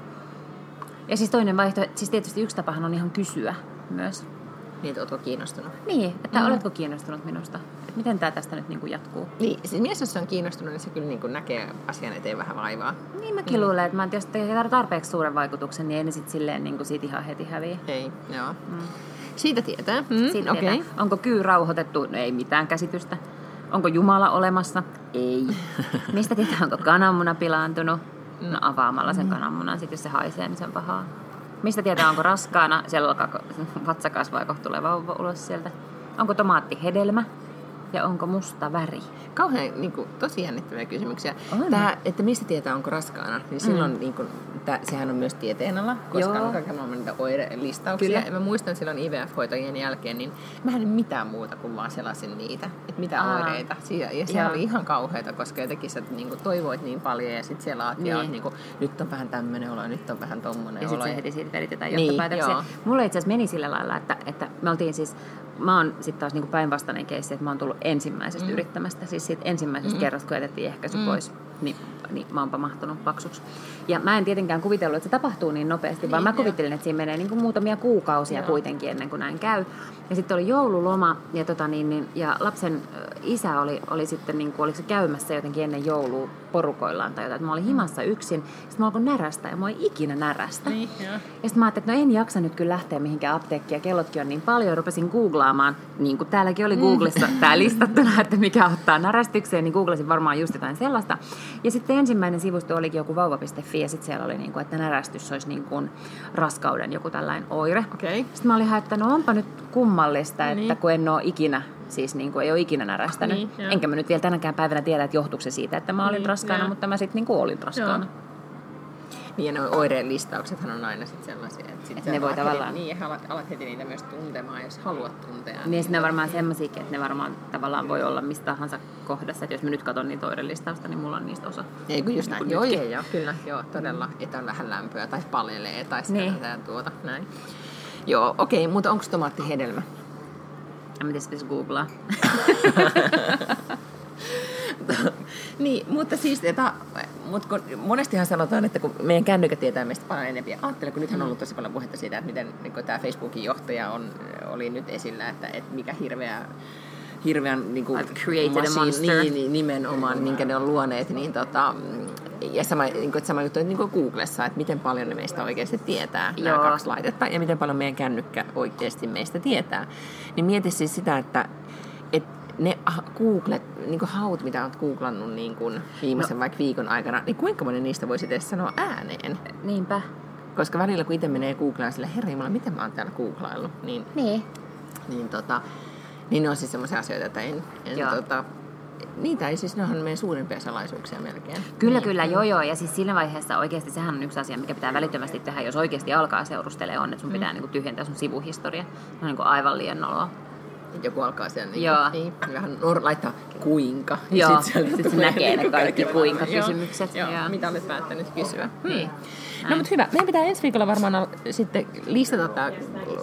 Ja siis toinen vaihtoehto, siis tietysti yksi tapahan on ihan kysyä myös. Niin, että ootko kiinnostunut? Niin, että Mm. mm. oletko kiinnostunut minusta? Et miten tämä tästä nyt niin kuin jatkuu? Niin, siis mies, jos se on kiinnostunut, niin se kyllä niin kuin näkee asian eteen vähän vaivaa. Niin mäkin mm. luulen, että mä, jos tekee tarpeeksi suuren vaikutuksen, niin ei ne sitten silleen niin kuin siitä ihan heti häviä. Ei, joo. Mm. Siitä tietää. Mm, Siitä okay. Onko kyy rauhoitettu? No ei mitään käsitystä. Onko Jumala olemassa? Ei. Mistä tietää, onko kananmuna pilaantunut? No avaamalla sen kananmunan, sit jos se haisee, niin se on pahaa. Mistä tietää, onko raskaana? Siellä alkaa vatsa kasvaa, kohta tulee vauva ulos sieltä. Onko tomaatti hedelmä? Ja onko musta väri? Kauhean niin kuin, tosi jännittäviä kysymyksiä. On. Tää, että mistä tietää, onko raskaana, niin silloin mm. niin kuin, tää, sehän on myös tieteenala, koska Joo. on kaiken maailman niitä oirelistauksia. Kyllä. Ja mä muistan silloin IVF-hoitojen jälkeen, niin mä en mitään muuta kuin vaan selasin niitä, että mitä Aa. oireita. Ja, ja se Joo. oli ihan kauheata, koska jotenkin sä niin kuin, toivoit niin paljon ja sitten siellä aat ja Niin. oot niin kuin, nyt on vähän tämmöinen olo, nyt on vähän tommonen Ja olo. sitten sä heti siitä vedit jotain Niin, johtopäätöksiä. joo. Mulla itse asiassa meni sillä lailla, että, että me oltiin siis, mä oon sitten taas niinku päinvastainen keissi, että mä oon tullut ensimmäisestä mm. yrittämästä, siis siitä ensimmäisestä mm. kerrasta, kun jätettiin ehkäisy mm. pois. Niin, niin mä oonpa mahtunut paksuksi. Ja mä en tietenkään kuvitellut, että se tapahtuu niin nopeasti, niin, vaan mä kuvittelin, että siinä menee niin kuin muutamia kuukausia joo. kuitenkin ennen kuin näin käy. Ja sitten oli joululoma ja, tota niin, niin, ja lapsen isä oli, oli sitten, niin kuin, oliko se käymässä jotenkin ennen joulua porukoillaan tai jotain. Mä olin himassa yksin, sitten mä alkoin närästä ja mä ikinä närästä. Niin, ja sitten mä ajattelin, että no en jaksa nyt kyllä lähteä mihinkään apteekkiin ja kellotkin on niin paljon. Rupesin googlaamaan, niin kuin täälläkin oli Googlessa mm. tämä listattuna, että mikä ottaa närästykseen, niin googlasin varmaan just jotain sellaista. Ja sitten ensimmäinen sivusto olikin joku vauva.fi ja sitten siellä oli, niin kuin, että närästys olisi niin kuin raskauden joku tällainen oire. Okay. Sitten mä olin että no onpa nyt kummallista, että niin. kun en ole ikinä siis niin kuin ei ole ikinä närästänyt. Niin, Enkä mä nyt vielä tänäkään päivänä tiedä, että johtuuko se siitä, että mä olin niin, raskaana, joo. mutta mä sitten niin kuin olin raskaana. Joo. Niin ja oireen listauksethan on aina sit sellaisia, että sit et ne voi tavallaan... Heti, niin, alat, alat heti niitä myös tuntemaan, jos haluat tuntea. Niin, niin ne on varmaan semmoisiakin, että ne varmaan tavallaan voi olla mistä tahansa kohdassa. Että jos mä nyt katson niitä oirelistausta, niin mulla on niistä osa. Ei kun just niin näin. Joo, joo, joo, kyllä, joo, todella. Että on vähän lämpöä tai paljelee tai sitä niin. tuota, näin. Joo, okei, okay, mutta onko tomaatti hedelmä? Ja miten se pitäisi googlaa? niin, mutta siis, että, mutta kun monestihan sanotaan, että kun meidän kännykät tietää meistä paljon enemmän. Ajattelen, kun nythän on ollut tosi paljon puhetta siitä, että miten niin tämä Facebookin johtaja on, oli nyt esillä, että, että mikä hirveä hirveän niin kuin, created a monster. Niin, niin, nimenomaan, minkä ne on luoneet. Niin, tota, ja sama, niin kuin, sama juttu niin kuin Googlessa, että miten paljon ne meistä oikeasti tietää, Joo. nämä kaksi laitetta, ja miten paljon meidän kännykkä oikeasti meistä tietää. Niin mieti siis sitä, että, että ne Google, niin kuin haut, mitä olet googlannut niin kuin viimeisen no. vaikka viikon aikana, niin kuinka moni niistä voisi edes sanoa ääneen? Niinpä. Koska välillä kun itse menee googlaan sille, herra Jumala, miten mä oon täällä googlaillut, niin, niin. niin, tota, niin ne on siis semmoisia asioita, että en, en tota, niitä ei siis, ne on meidän suurimpia salaisuuksia melkein. Kyllä, niin. kyllä, joo joo. Ja siis siinä vaiheessa oikeasti sehän on yksi asia, mikä pitää välittömästi tehdä, jos oikeasti alkaa seurustelemaan, on, että sun mm. pitää niin kuin, tyhjentää sun sivuhistoria. Se on niin kuin, aivan liian noloa joku alkaa siellä niin, Joo. niin vähän nor- laittaa kuinka. Ja Joo, sitten sit se näkee ne kaikki kuinka-kysymykset. Joo, Joo. mitä olet päättänyt kysyä. Hmm. Niin. No mutta hyvä. Meidän pitää ensi viikolla varmaan sitten listata tämä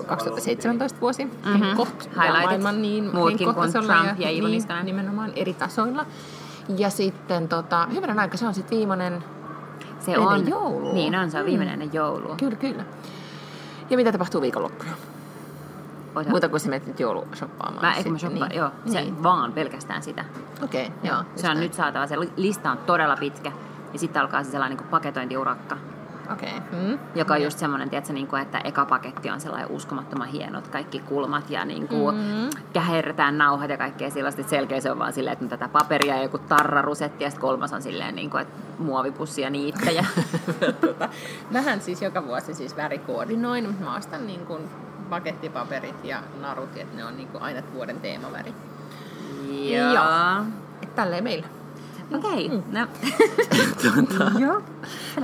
2017 vuosi. Mm-hmm. Koht, maailman niin Muutkin kuin Trump ja, ja niin, nimenomaan eri tasoilla. Ja sitten tota, hyvänä aika, se on sitten viimeinen se on, joulua. Niin on, se on viimeinen mm. joulua. Kyllä, kyllä. Ja mitä tapahtuu viikonloppuna? Ota. Muuta kuin sä menet nyt joulushoppaamaan. Mä, eikö mä shoppaan, niin. joo. Se niin. vaan pelkästään sitä. Okei, okay, joo. Se on nyt saatava, se lista on todella pitkä. Ja sitten alkaa se sellainen niin paketointiurakka. Okei. Okay. Mm. Joka on just semmoinen, tiedätkö, niin kuin, että eka paketti on sellainen uskomattoman hienot, kaikki kulmat ja niin kuin, mm. käherretään nauhat ja kaikkea sellaista. Selkeä se on vaan silleen, että tätä paperia ja joku tarrarusetti ja sitten kolmas on silleen, niin kuin, että muovipussi ja niittäjä. tota, mähän siis joka vuosi siis värikoordinoin. Mä ostan niin kuin pakettipaperit ja narut, että ne on niin aina vuoden teemaväri. Joo. Joo. Et tälleen meillä. Okei. Okay. Mm. No. tuota, Joo.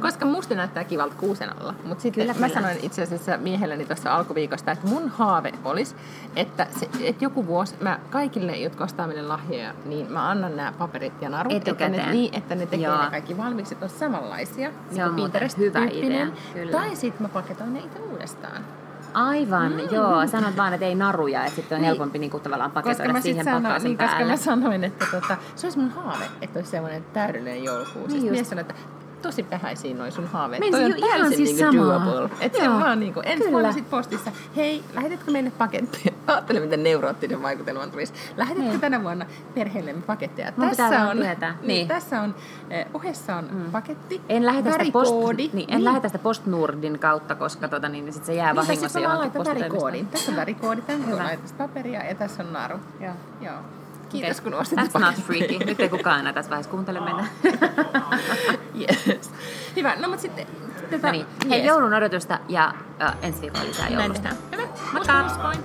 Koska musta näyttää kivalta kuusen alla. Mutta sitten kyllä, mä kyllä. sanoin itse asiassa miehelleni tuossa alkuviikosta, että mun haave olisi, että, se, että joku vuosi mä kaikille, jotka ostaa meille lahjoja, niin mä annan nämä paperit ja narut. Etukäteen. Että ne, niin, että ne tekee Joo. ne kaikki valmiiksi, että on samanlaisia. Se niin on hyvä idea. Kyllä. Tai sitten mä paketoin ne itse uudestaan. Aivan, mm. joo. Sanot vaan, että ei naruja, että sitten on niin. helpompi niin kuin, tavallaan paketoida siihen sano, pakkauksen niin, päälle. Koska mä sanoin, että tota, se olisi mun haave, että olisi sellainen täydellinen joulukuu. Niin siis mies sanoi, että tosi vähäisiä noin sun haaveet. Meidän Toi on ihan täysin siis niinku doable. Että se vaan niinku, ensi vuonna sit postissa, hei, lähetätkö meille paketteja? Ajattele, miten neuroottinen vaikutelma tulisi. Lähetätkö niin. tänä vuonna perheellemme paketteja? Mun tässä on. Niin, niin. tässä on, eh, ohessa on mm. paketti, en lähetä sitä post, niin, en niin. lähetä sitä postnurdin kautta, koska tota, niin, niin sit se jää niin, vahingossa johonkin postitoimistoon. Tässä on värikoodi, tänne on paperia ja tässä on naru. Joo. Joo. Kiitos, okay. kun ostit That's not freaky. Nyt ei kukaan enää tässä vaiheessa kuuntele meitä. yes. Hyvä. No, mutta sitten... Tätä, no niin. Hei, yes. joulun odotusta ja uh, ensi viikolla lisää joulusta. Hyvä. Moikka. Moi.